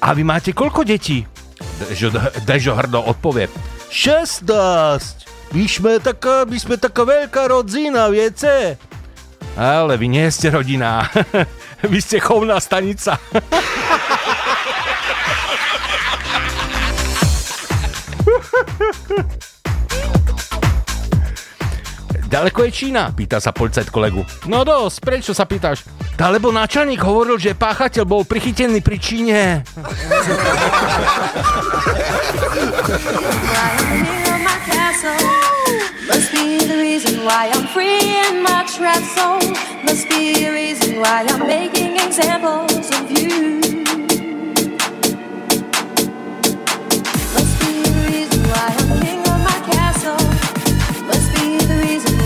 E: A vy máte koľko detí? Dežo, Dežo hrdo odpovie. 16. My sme taká, my sme taká veľká rodzina, viete? Ale vy nie ste rodina. vy ste chovná stanica. Ďaleko je Čína? Pýta sa policajt kolegu. No dosť, prečo sa pýtaš? Tá lebo náčelník hovoril, že páchateľ bol prichytený pri Číne.
D: Must be the reason why I'm free in my trap zone. Must be the reason why I'm making examples of you.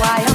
D: Why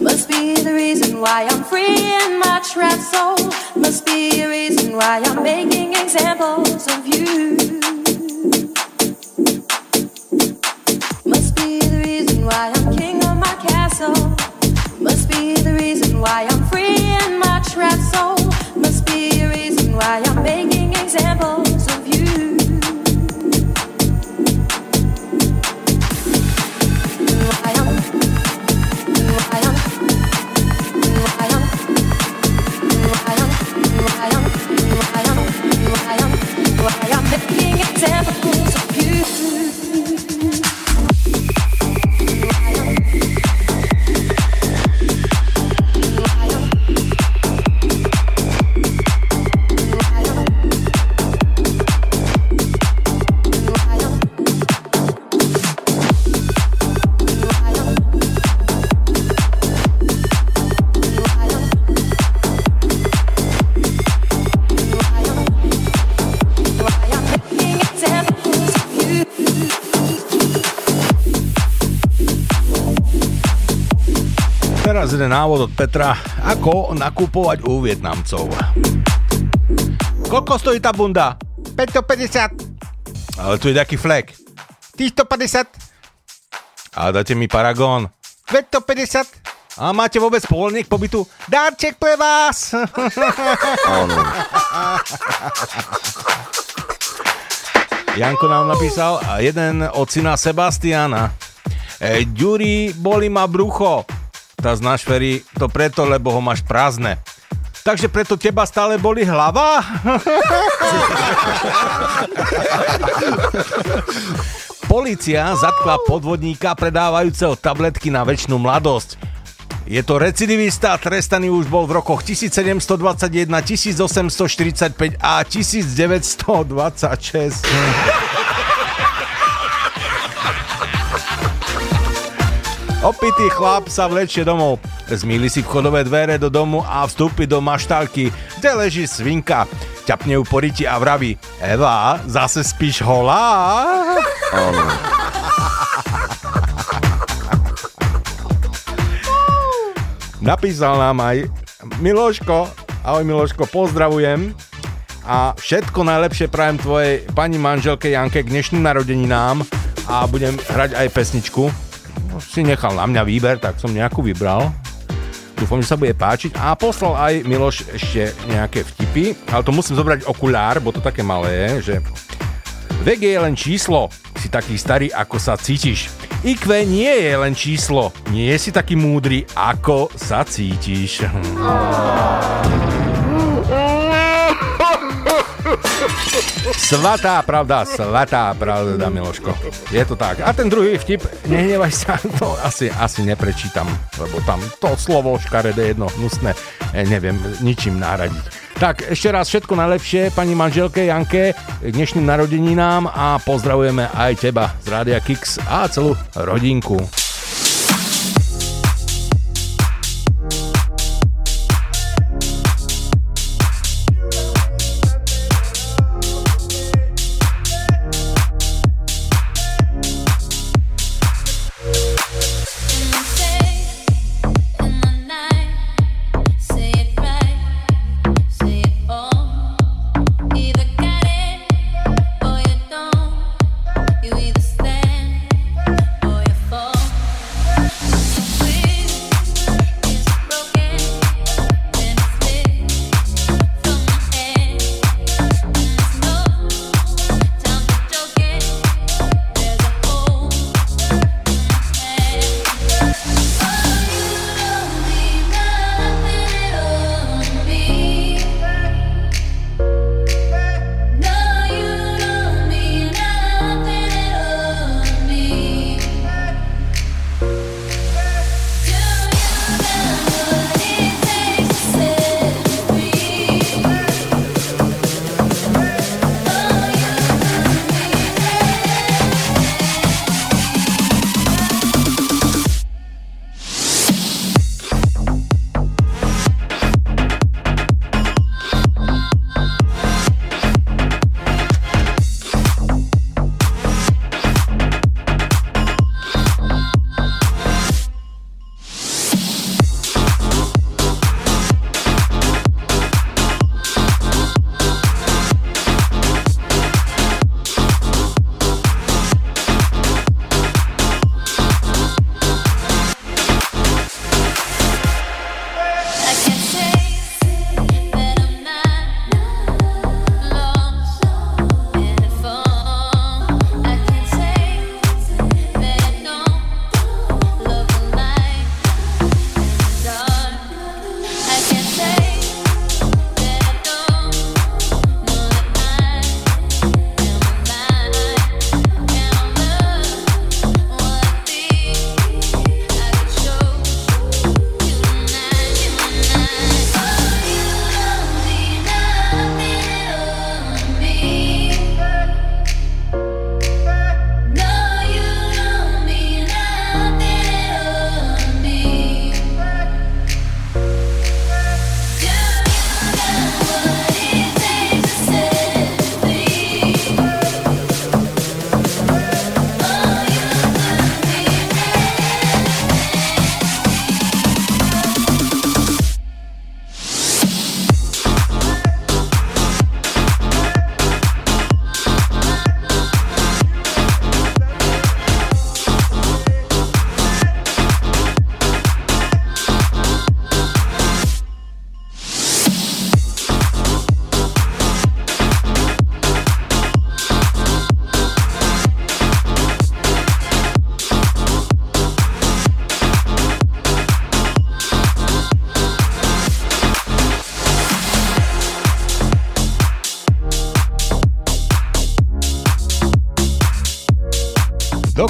D: Must be the reason why I'm free in my trap zone. Must be reason why I'm making examples of you. Must be the reason why I'm king of my castle. Must be the reason why I'm free in my zone. Must be the reason why I'm making examples of you.
E: Jeden návod od Petra, ako nakupovať u Vietnamcov. Koľko stojí tá bunda? 550. Ale tu je taký flek. 350. A dáte mi Paragon. 250. A máte vôbec povolenie k pobytu? Darček pre vás! Janko nám napísal a jeden od syna Sebastiana. E, Ďuri, boli ma brucho. Tá znáš, Ferry, to preto, lebo ho máš prázdne. Takže preto teba stále boli hlava? Polícia zatkla podvodníka predávajúceho tabletky na väčšinu mladosť. Je to recidivista, trestaný už bol v rokoch 1721, 1845 a 1926. Opitý chlap sa vlečie domov. Zmýli si vchodové dvere do domu a vstúpi do maštálky, kde leží svinka. Ťapne ju po riti a vraví Eva, zase spíš holá? Napísal nám aj Miloško. Ahoj Miloško, pozdravujem. A všetko najlepšie prajem tvojej pani manželke Janke k dnešným narodeninám a budem hrať aj pesničku. Si nechal na mňa výber, tak som nejakú vybral. Dúfam, že sa bude páčiť. A poslal aj Miloš ešte nejaké vtipy, ale to musím zobrať okulár, bo to také malé, že vek je len číslo, si taký starý, ako sa cítiš. IQ nie je len číslo, nie si taký múdry, ako sa cítiš. Svatá pravda, svatá pravda, Miloško. Je to tak. A ten druhý vtip, nehnevaj sa, to asi, asi neprečítam, lebo tam to slovo škaredé jedno, hnusné, eh, neviem ničím nahradiť. Tak ešte raz všetko najlepšie pani manželke Janke k dnešným narodeninám a pozdravujeme aj teba z Rádia Kix a celú rodinku.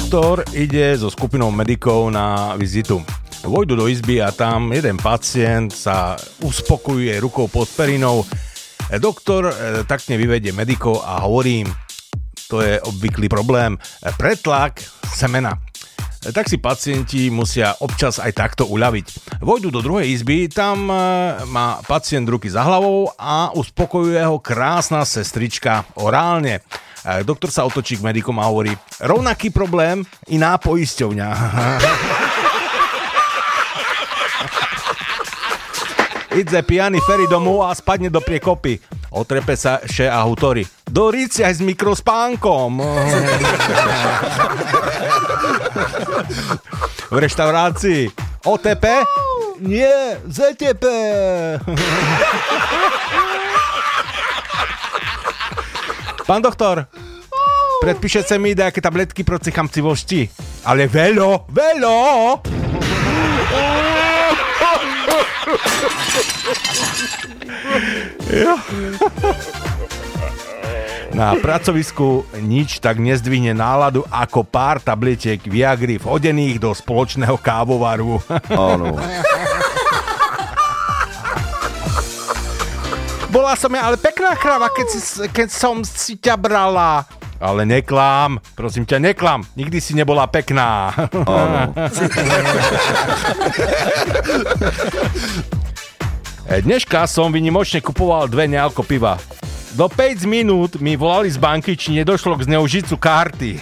E: Doktor ide so skupinou medikov na vizitu. Vojdu do izby a tam jeden pacient sa uspokojuje rukou pod perinou. Doktor e, takne vyvedie medikov a hovorí to je obvyklý problém, pretlak semena. E, Tak si pacienti musia občas aj takto uľaviť. Vojdu do druhej izby, tam e, má pacient ruky za hlavou a uspokojuje ho krásna sestrička orálne. E, Doktor sa otočí k medikom a hovorí, rovnaký problém, iná poisťovňa. Idze pijaný Ferry domov a spadne do priekopy. Otrepe sa še a hutori. Do ríci aj s mikrospánkom. v reštaurácii. OTP? Nie, ZTP. Pán doktor, predpíšete mi nejaké tabletky proti chamcivosti. Ale veľo, veľo! Na pracovisku nič tak nezdvihne náladu ako pár tabletiek Viagry vhodených do spoločného kávovaru.
P: Áno.
E: Bola som ja ale pekná krava, keď, si, keď som si ťa brala. Ale neklám, prosím ťa, neklám. Nikdy si nebola pekná.
P: Áno.
E: Dneška som vynimočne kupoval dve nealko piva. Do 5 minút mi volali z banky, či nedošlo k zneužicu karty.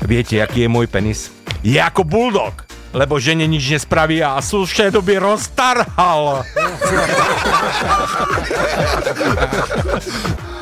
E: Viete, aký je môj penis? Je ako bulldog, lebo žene nič nespraví a sušé doby roztarhal.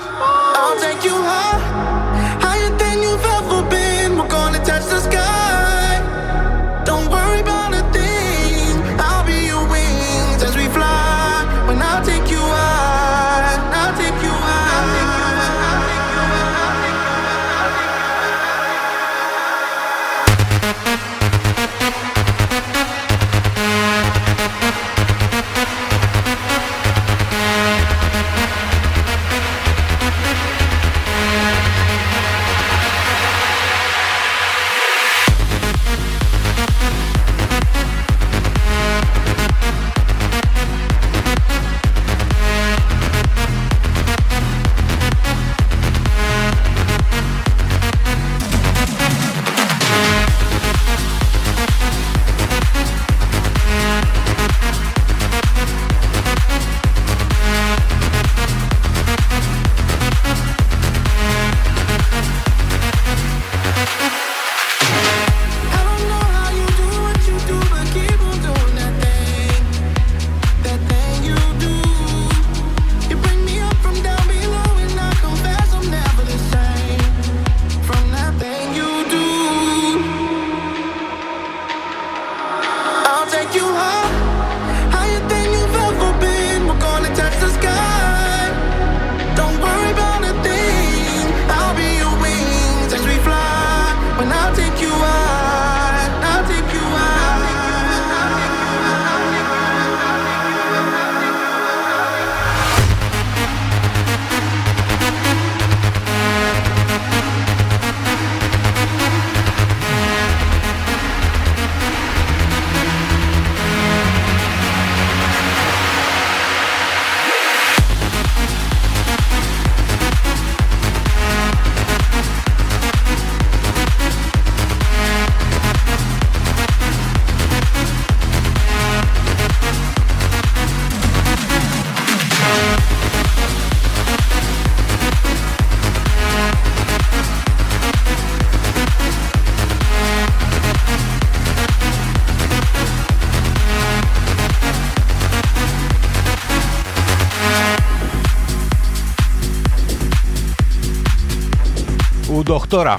E: doktora.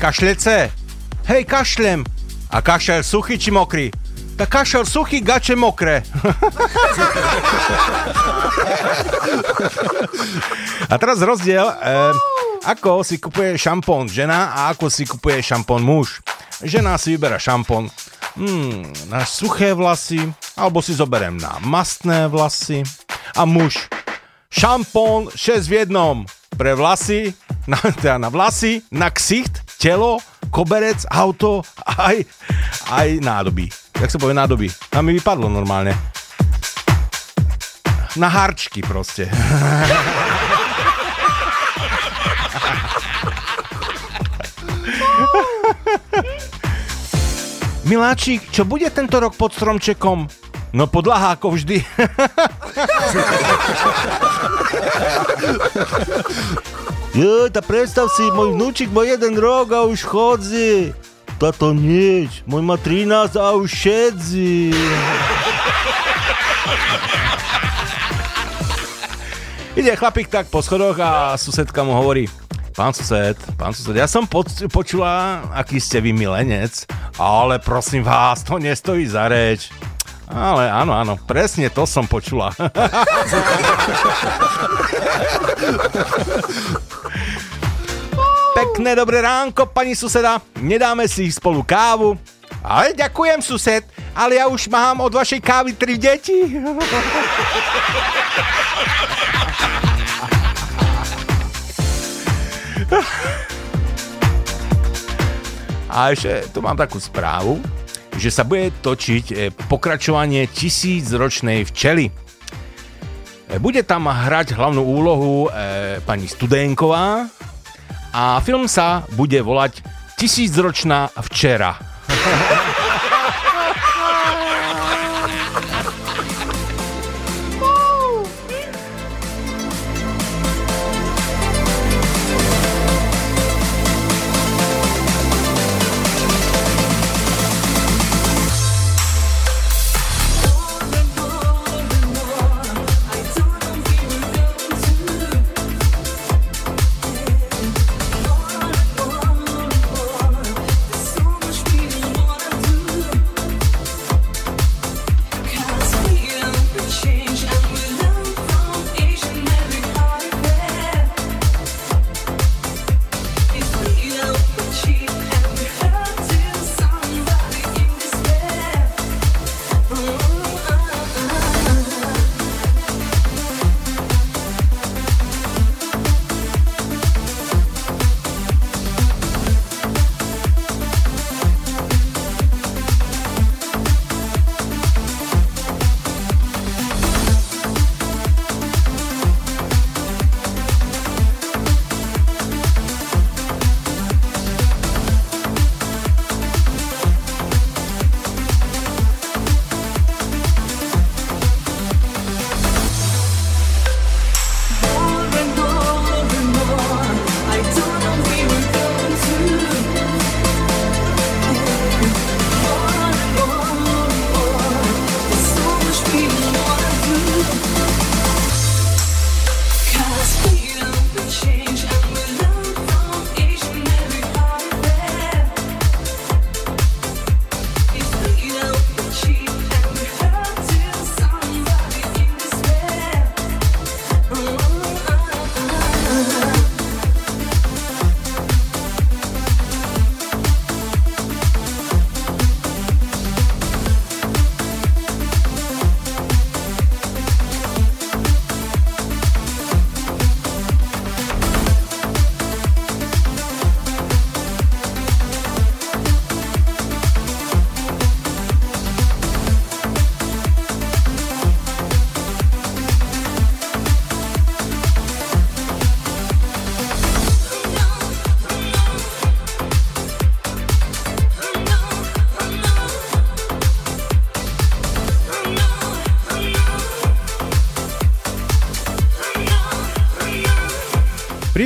E: Kašlece? Hej, kašlem. A kašel suchý či mokrý? Tak kašel suchý, gače mokré. a teraz rozdiel, eh, ako si kupuje šampón žena a ako si kupuje šampón muž. Žena si vyberá šampón hmm, na suché vlasy, alebo si zoberiem na mastné vlasy. A muž šampón 6 v jednom. Pre vlasy, na, teda na vlasy, na ksicht, telo, koberec, auto, aj, aj nádoby. Jak sa povie nádoby? A mi vypadlo normálne. Na harčky proste. Miláčik, čo bude tento rok pod stromčekom? No podlaha ako vždy. Jo, tá predstav si, môj vnúčik má jeden rok a už chodzi. Tato nič, môj má 13 a už šedzi. Ide chlapík tak po schodoch a susedka mu hovorí, pán sused, pán sused, ja som poč- počula, aký ste vy milenec, ale prosím vás, to nestojí za reč. Ale áno, áno, presne to som počula. Pekné dobré ránko, pani suseda. Nedáme si spolu kávu. Ale ďakujem, sused, ale ja už mám od vašej kávy tri deti. A ešte tu mám takú správu, že sa bude točiť e, pokračovanie tisícročnej včely. E, Bude tam hrať hlavnú úlohu e, pani Studenková a film sa bude volať Tisícročná včera.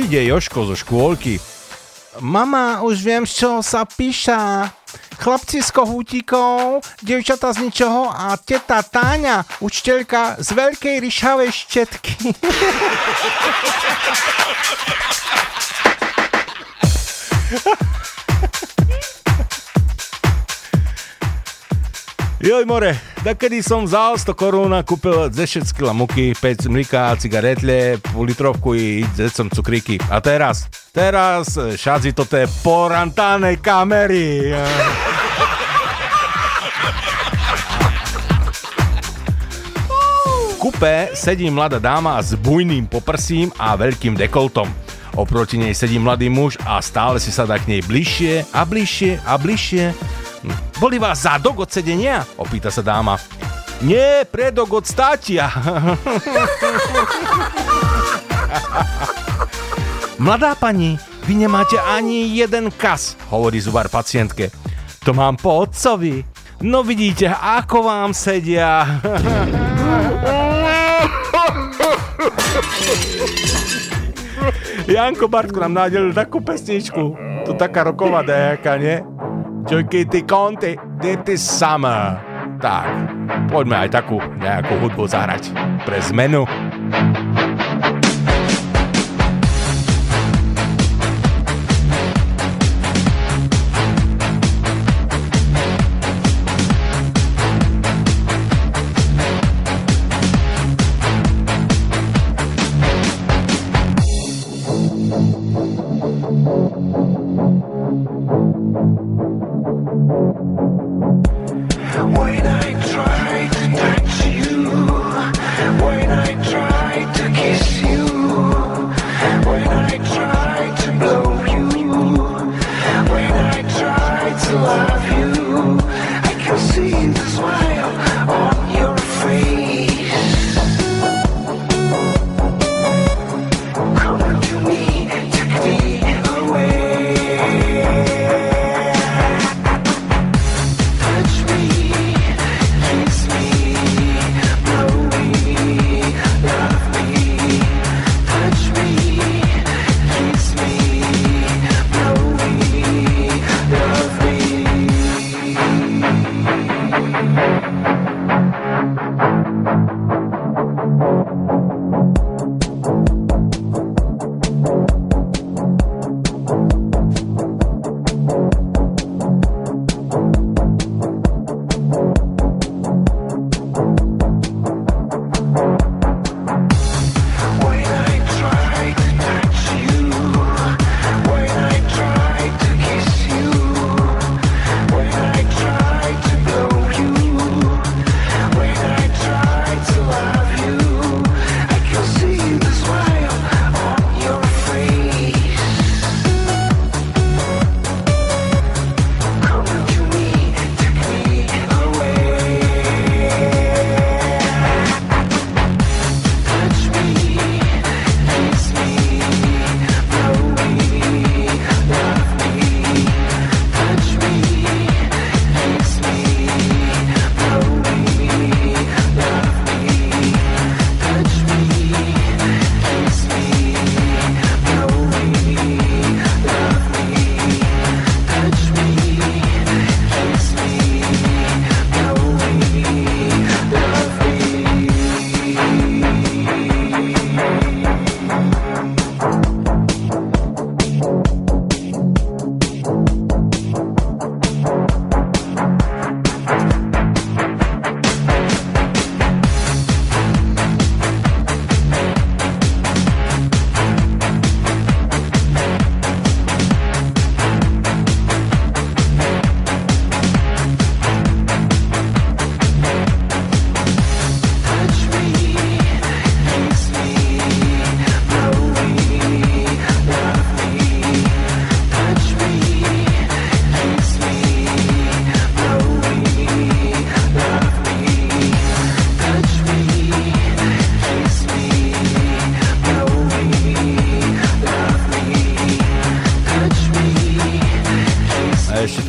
E: Príde Joško zo škôlky. Mama, už viem, z čoho sa píša. Chlapci z kohútikov, devčata z ničoho a teta Táňa, učiteľka z veľkej ryšavej štetky. Joj more, kedy som vzal 100 korún kúpil 10 kg muky, 5 mlíka, cigaretle, pol litrovku i decom cukríky. A teraz, teraz šadzi to té porantánej kamery. kúpe sedí mladá dáma s bujným poprsím a veľkým dekoltom. Oproti nej sedí mladý muž a stále si sadá k nej bližšie a bližšie a bližšie. Boli vás zadok od sedenia? Opýta sa dáma. Nie, predok od státia. Mladá pani, vy nemáte ani jeden kas, hovorí zubar pacientke. To mám po otcovi. No vidíte, ako vám sedia. Janko Bartko nám nádelil takú pesničku. To taká roková dejaka, nie? Ty konty, ty summer. Tak, poďme aj takú nejakú hudbu zahrať pre zmenu.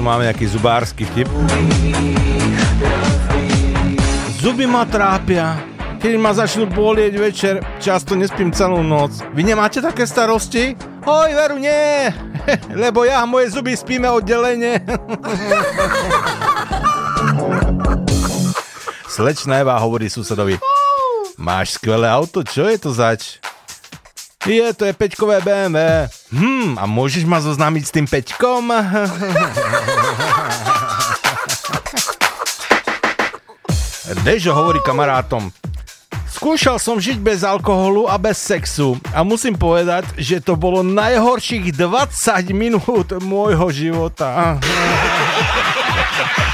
E: Máme nejaký zubársky vtip. Zuby ma trápia. Keď ma začnú bolieť večer, často nespím celú noc. Vy nemáte také starosti? Hoj, veru, nie! Lebo ja a moje zuby spíme oddelenie. Slečna Eva hovorí susedovi. Máš skvelé auto, čo je to zač? Je, to je peťkové BMW. Hm, a môžeš ma zoznámiť s tým peťkom? Dežo hovorí kamarátom. Skúšal som žiť bez alkoholu a bez sexu a musím povedať, že to bolo najhorších 20 minút môjho života.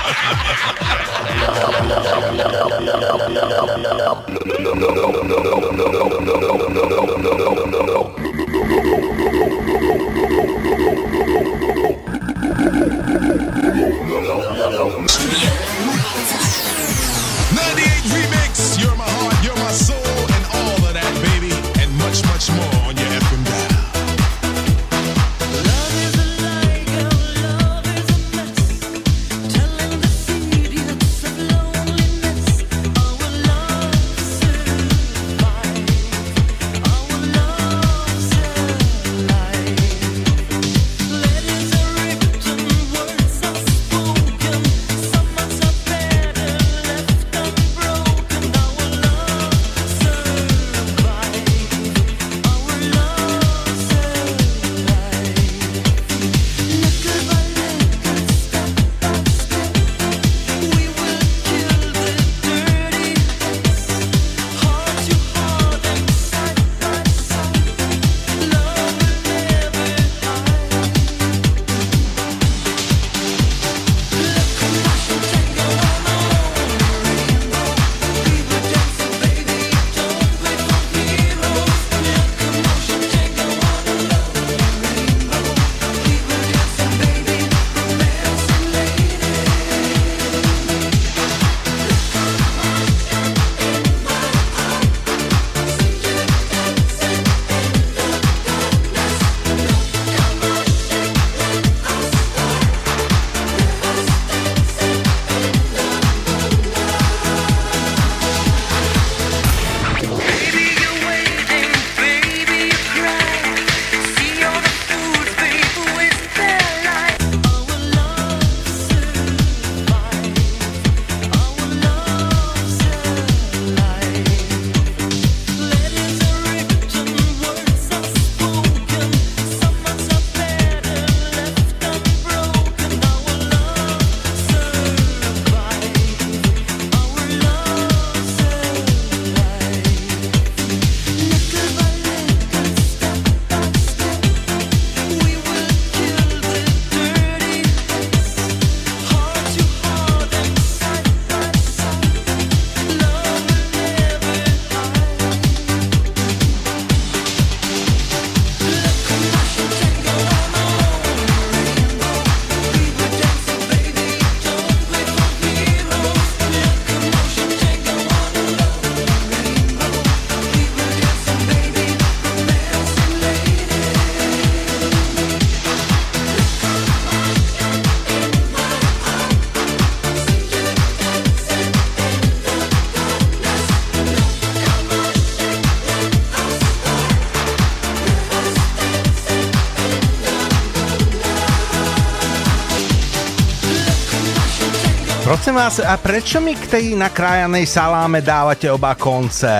E: Prosím vás, a prečo mi k tej nakrájanej saláme dávate oba konce?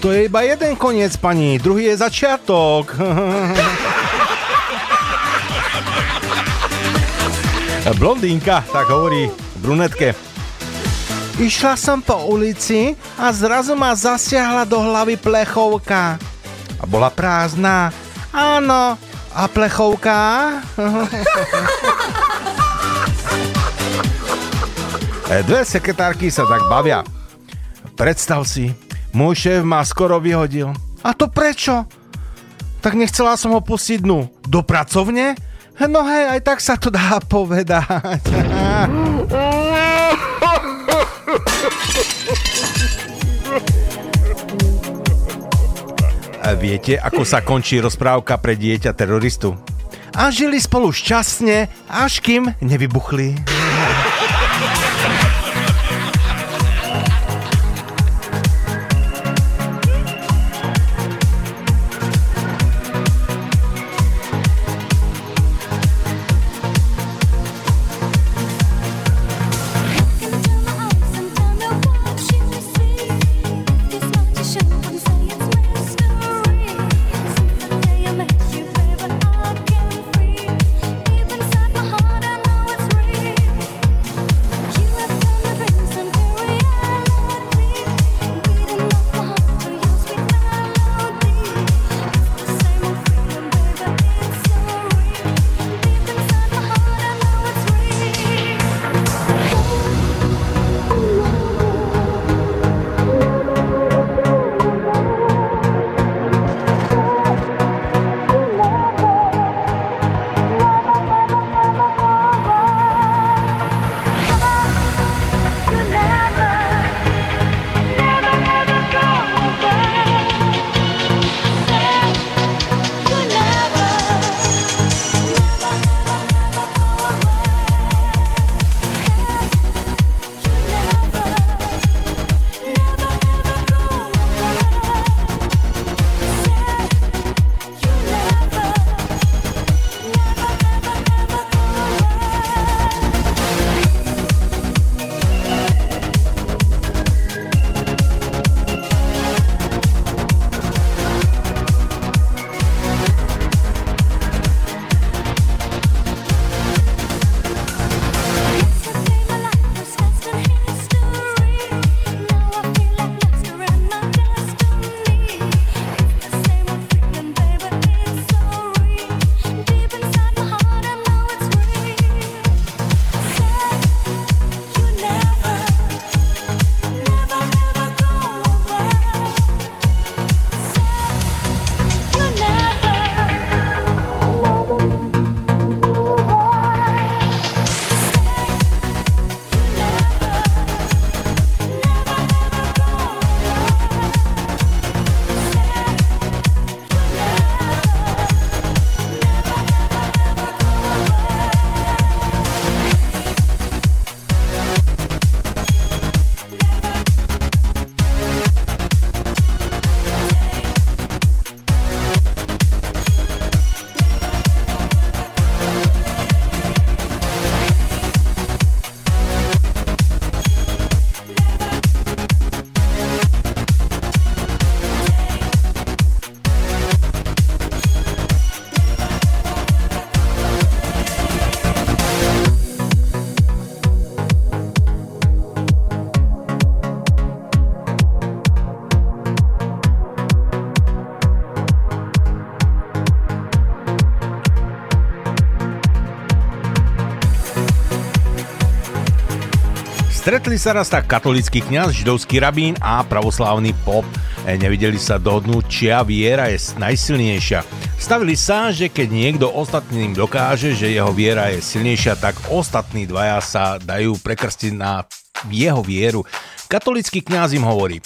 E: To je iba jeden koniec, pani, druhý je začiatok. Blondínka, tak hovorí brunetke. Išla som po ulici a zrazu ma zasiahla do hlavy plechovka. A bola prázdna. Áno, a plechovka? Dve sekretárky sa tak bavia. Predstav si, môj šéf ma skoro vyhodil. A to prečo? Tak nechcela som ho pustiť dnu. Do pracovne? No hej, aj tak sa to dá povedať. A viete, ako sa končí rozprávka pre dieťa teroristu? A žili spolu šťastne, až kým nevybuchli. Stretli sa raz tak katolický kňaz, židovský rabín a pravoslávny pop. E, Nevideli sa dohodnúť, čia viera je najsilnejšia. Stavili sa, že keď niekto ostatným dokáže, že jeho viera je silnejšia, tak ostatní dvaja sa dajú prekrstiť na jeho vieru. Katolický kňaz im hovorí,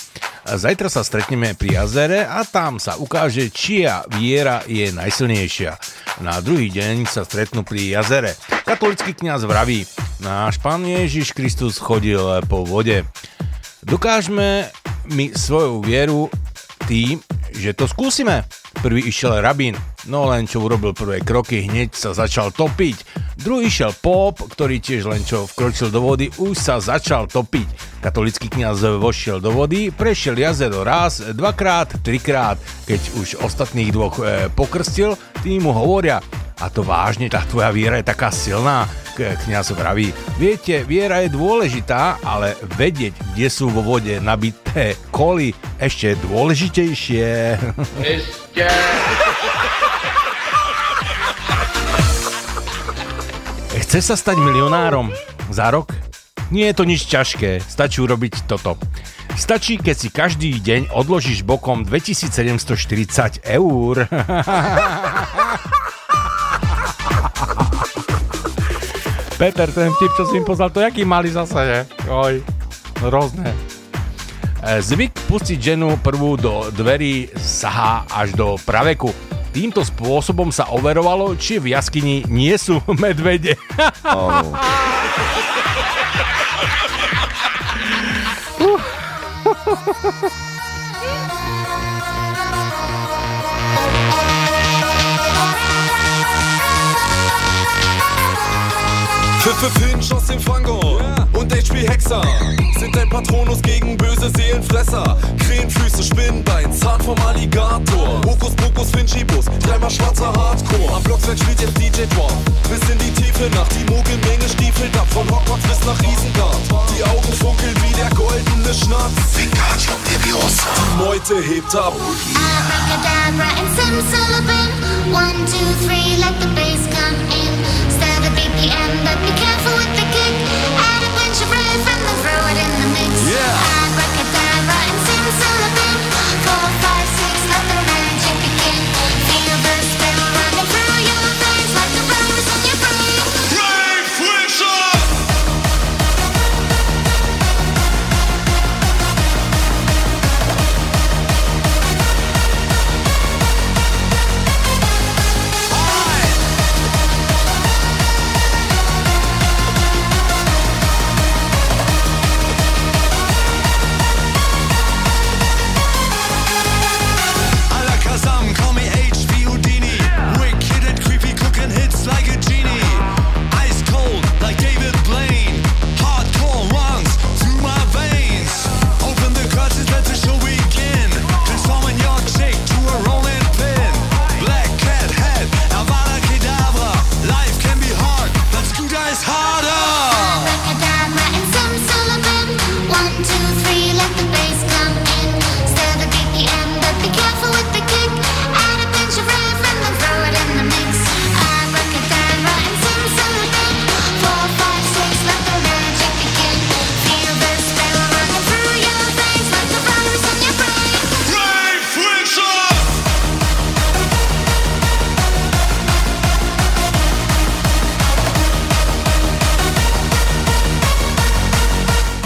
E: zajtra sa stretneme pri jazere a tam sa ukáže, čia viera je najsilnejšia. Na druhý deň sa stretnú pri jazere. Katolický kňaz vraví, náš pán Ježiš Kristus chodil po vode. Dokážeme my svoju vieru tým, že to skúsime. Prvý išiel rabín, no len čo urobil prvé kroky, hneď sa začal topiť. Druhý išiel pop, ktorý tiež len čo vkročil do vody, už sa začal topiť. Katolický kňaz vošiel do vody, prešiel jazero raz, dvakrát, trikrát. Keď už ostatných dvoch e, pokrstil, tí mu hovoria, a to vážne, tá tvoja viera je taká silná. K- Kňaz vraví, viete, viera je dôležitá, ale vedieť, kde sú vo vode nabité koly, ešte je dôležitejšie.
Q: Ešte.
E: Chce sa stať milionárom za rok? Nie je to nič ťažké, stačí urobiť toto. Stačí, keď si každý deň odložíš bokom 2740 eur. Peter, ten vtip, čo si im poznal, to jaký malý zase, že? Oj, hrozné. E, Zvyk pustiť ženu prvú do dverí sahá až do praveku. Týmto spôsobom sa overovalo, či v jaskyni nie sú medvede.
P: Oh.
R: Pfiffe Finch aus dem Fango und HP Hexer sind ein Patronus gegen böse Seelenfresser. Krähenfüße, Spinnbein, Zahn vom Alligator. Hokus Pokus, Finchibus, dreimal schwarzer Hardcore. Am Blocksberg spielt jetzt DJ Drop. Bis in die tiefe Nacht, die Mogelmenge stiefelt ab. Von Hogwarts bis nach Isengard. Die Augen funkeln wie der goldene Schnatz. Wingardium Leviosa. Die Meute hebt ab.
S: Abracadabra and simsalabim. One, two, three, let the bass come in. Start a BPM, but be careful with the kick. Add a bunch of riff and then throw it in the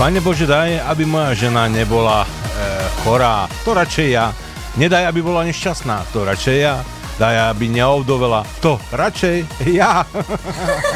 E: Pane Bože, daj, aby moja žena nebola e, chorá. To radšej ja. Nedaj, aby bola nešťastná. To radšej ja. Daj, aby neovdovela. To radšej ja.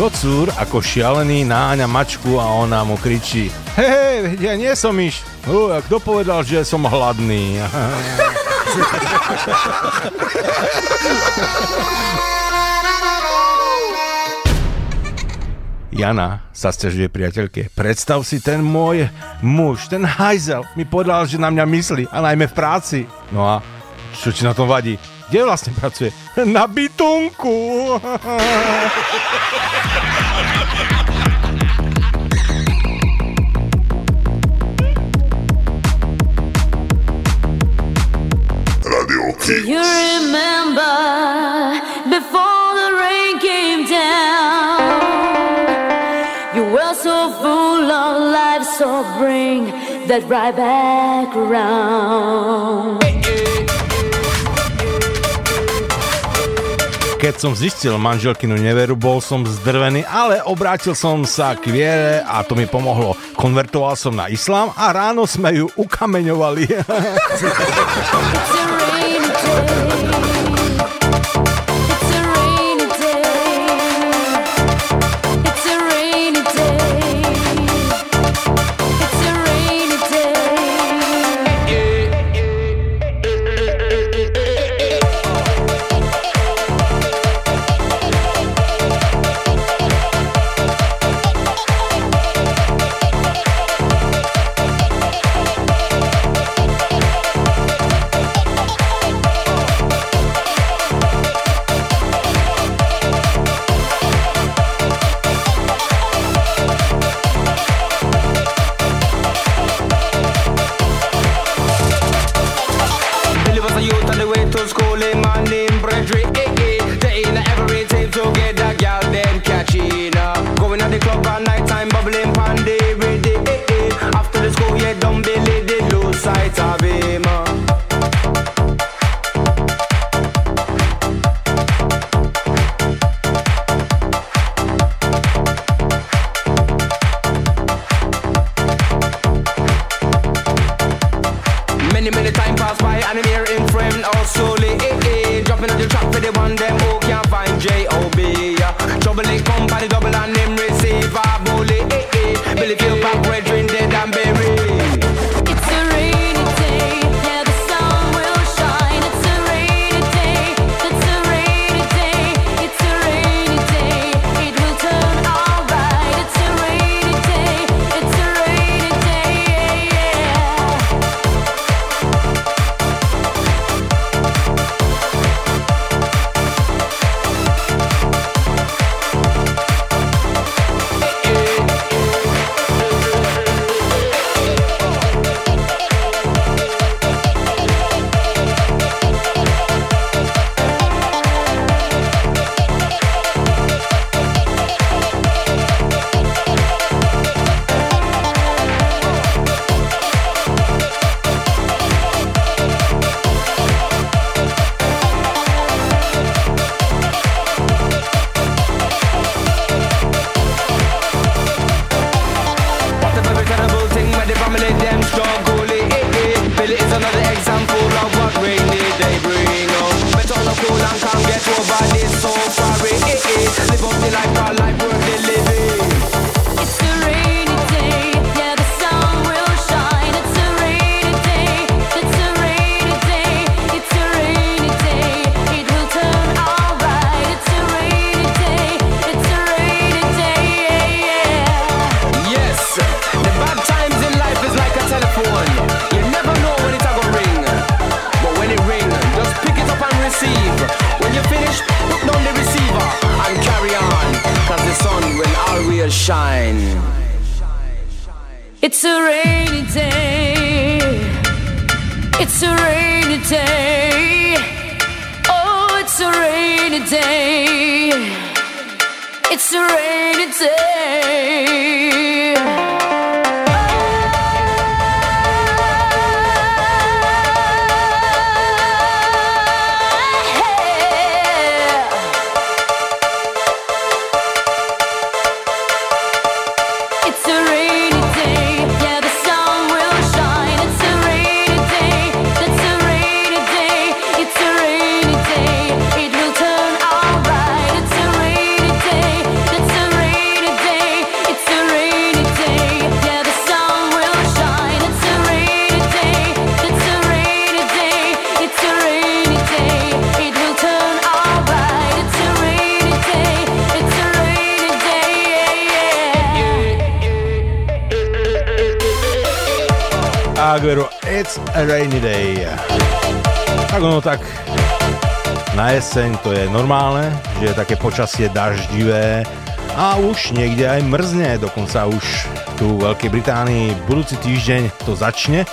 E: Kocúr ako šialený náňa mačku a ona mu kričí Hej, ja nie som. Uh, a kto povedal, že som hladný? Jana sa stiažuje priateľke. Predstav si, ten môj muž, ten hajzel, mi povedal, že na mňa myslí a najmä v práci. No a čo ti na tom vadí? Kde vlastne pracuje? Na bytunku!
D: Do you remember before the rain came down? You were so full of life, so bring that right back around.
C: Keď som zistil manželkinu neveru, bol som zdrvený, ale obrátil som sa k viere a to mi pomohlo. Konvertoval som na islám a ráno sme ju ukameňovali.
D: it's a rainy day.
T: Oh,
D: it's a rainy day. It's a rainy day.
C: Aguero, It's a rainy day. Tak ono tak, na jeseň to je normálne, že je také počasie daždivé a už niekde aj mrzne, dokonca už tu v Veľkej Británii budúci týždeň to začne.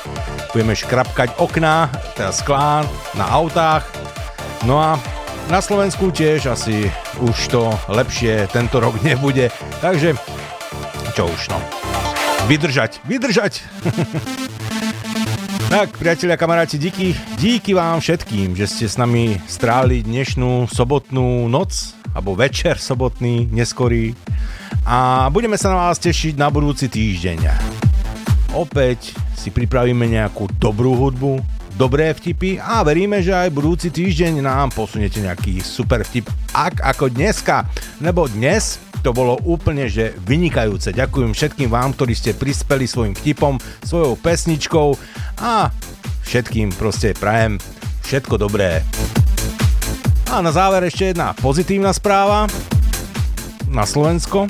E: Budeme škrapkať okná, teda sklá na autách. No a na Slovensku tiež asi už to lepšie tento rok nebude, takže čo už no. Vydržať, vydržať. tak, priatelia, kamaráti, díky, díky vám všetkým, že ste s nami stráli dnešnú sobotnú noc, alebo večer sobotný, neskorý. A budeme sa na vás tešiť na budúci týždeň. Opäť si pripravíme nejakú dobrú hudbu, dobré vtipy a veríme, že aj budúci týždeň nám posunete nejaký super vtip, ak ako dneska, lebo dnes to bolo úplne že vynikajúce. Ďakujem všetkým vám, ktorí ste prispeli svojim vtipom, svojou pesničkou a všetkým proste prajem všetko dobré. A na záver ešte jedna pozitívna správa na Slovensko.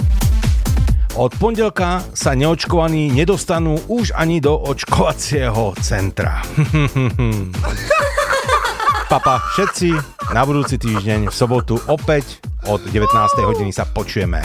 E: Od pondelka sa neočkovaní nedostanú už ani do očkovacieho centra. Papa, všetci na budúci týždeň v sobotu opäť od 19. hodiny sa počujeme.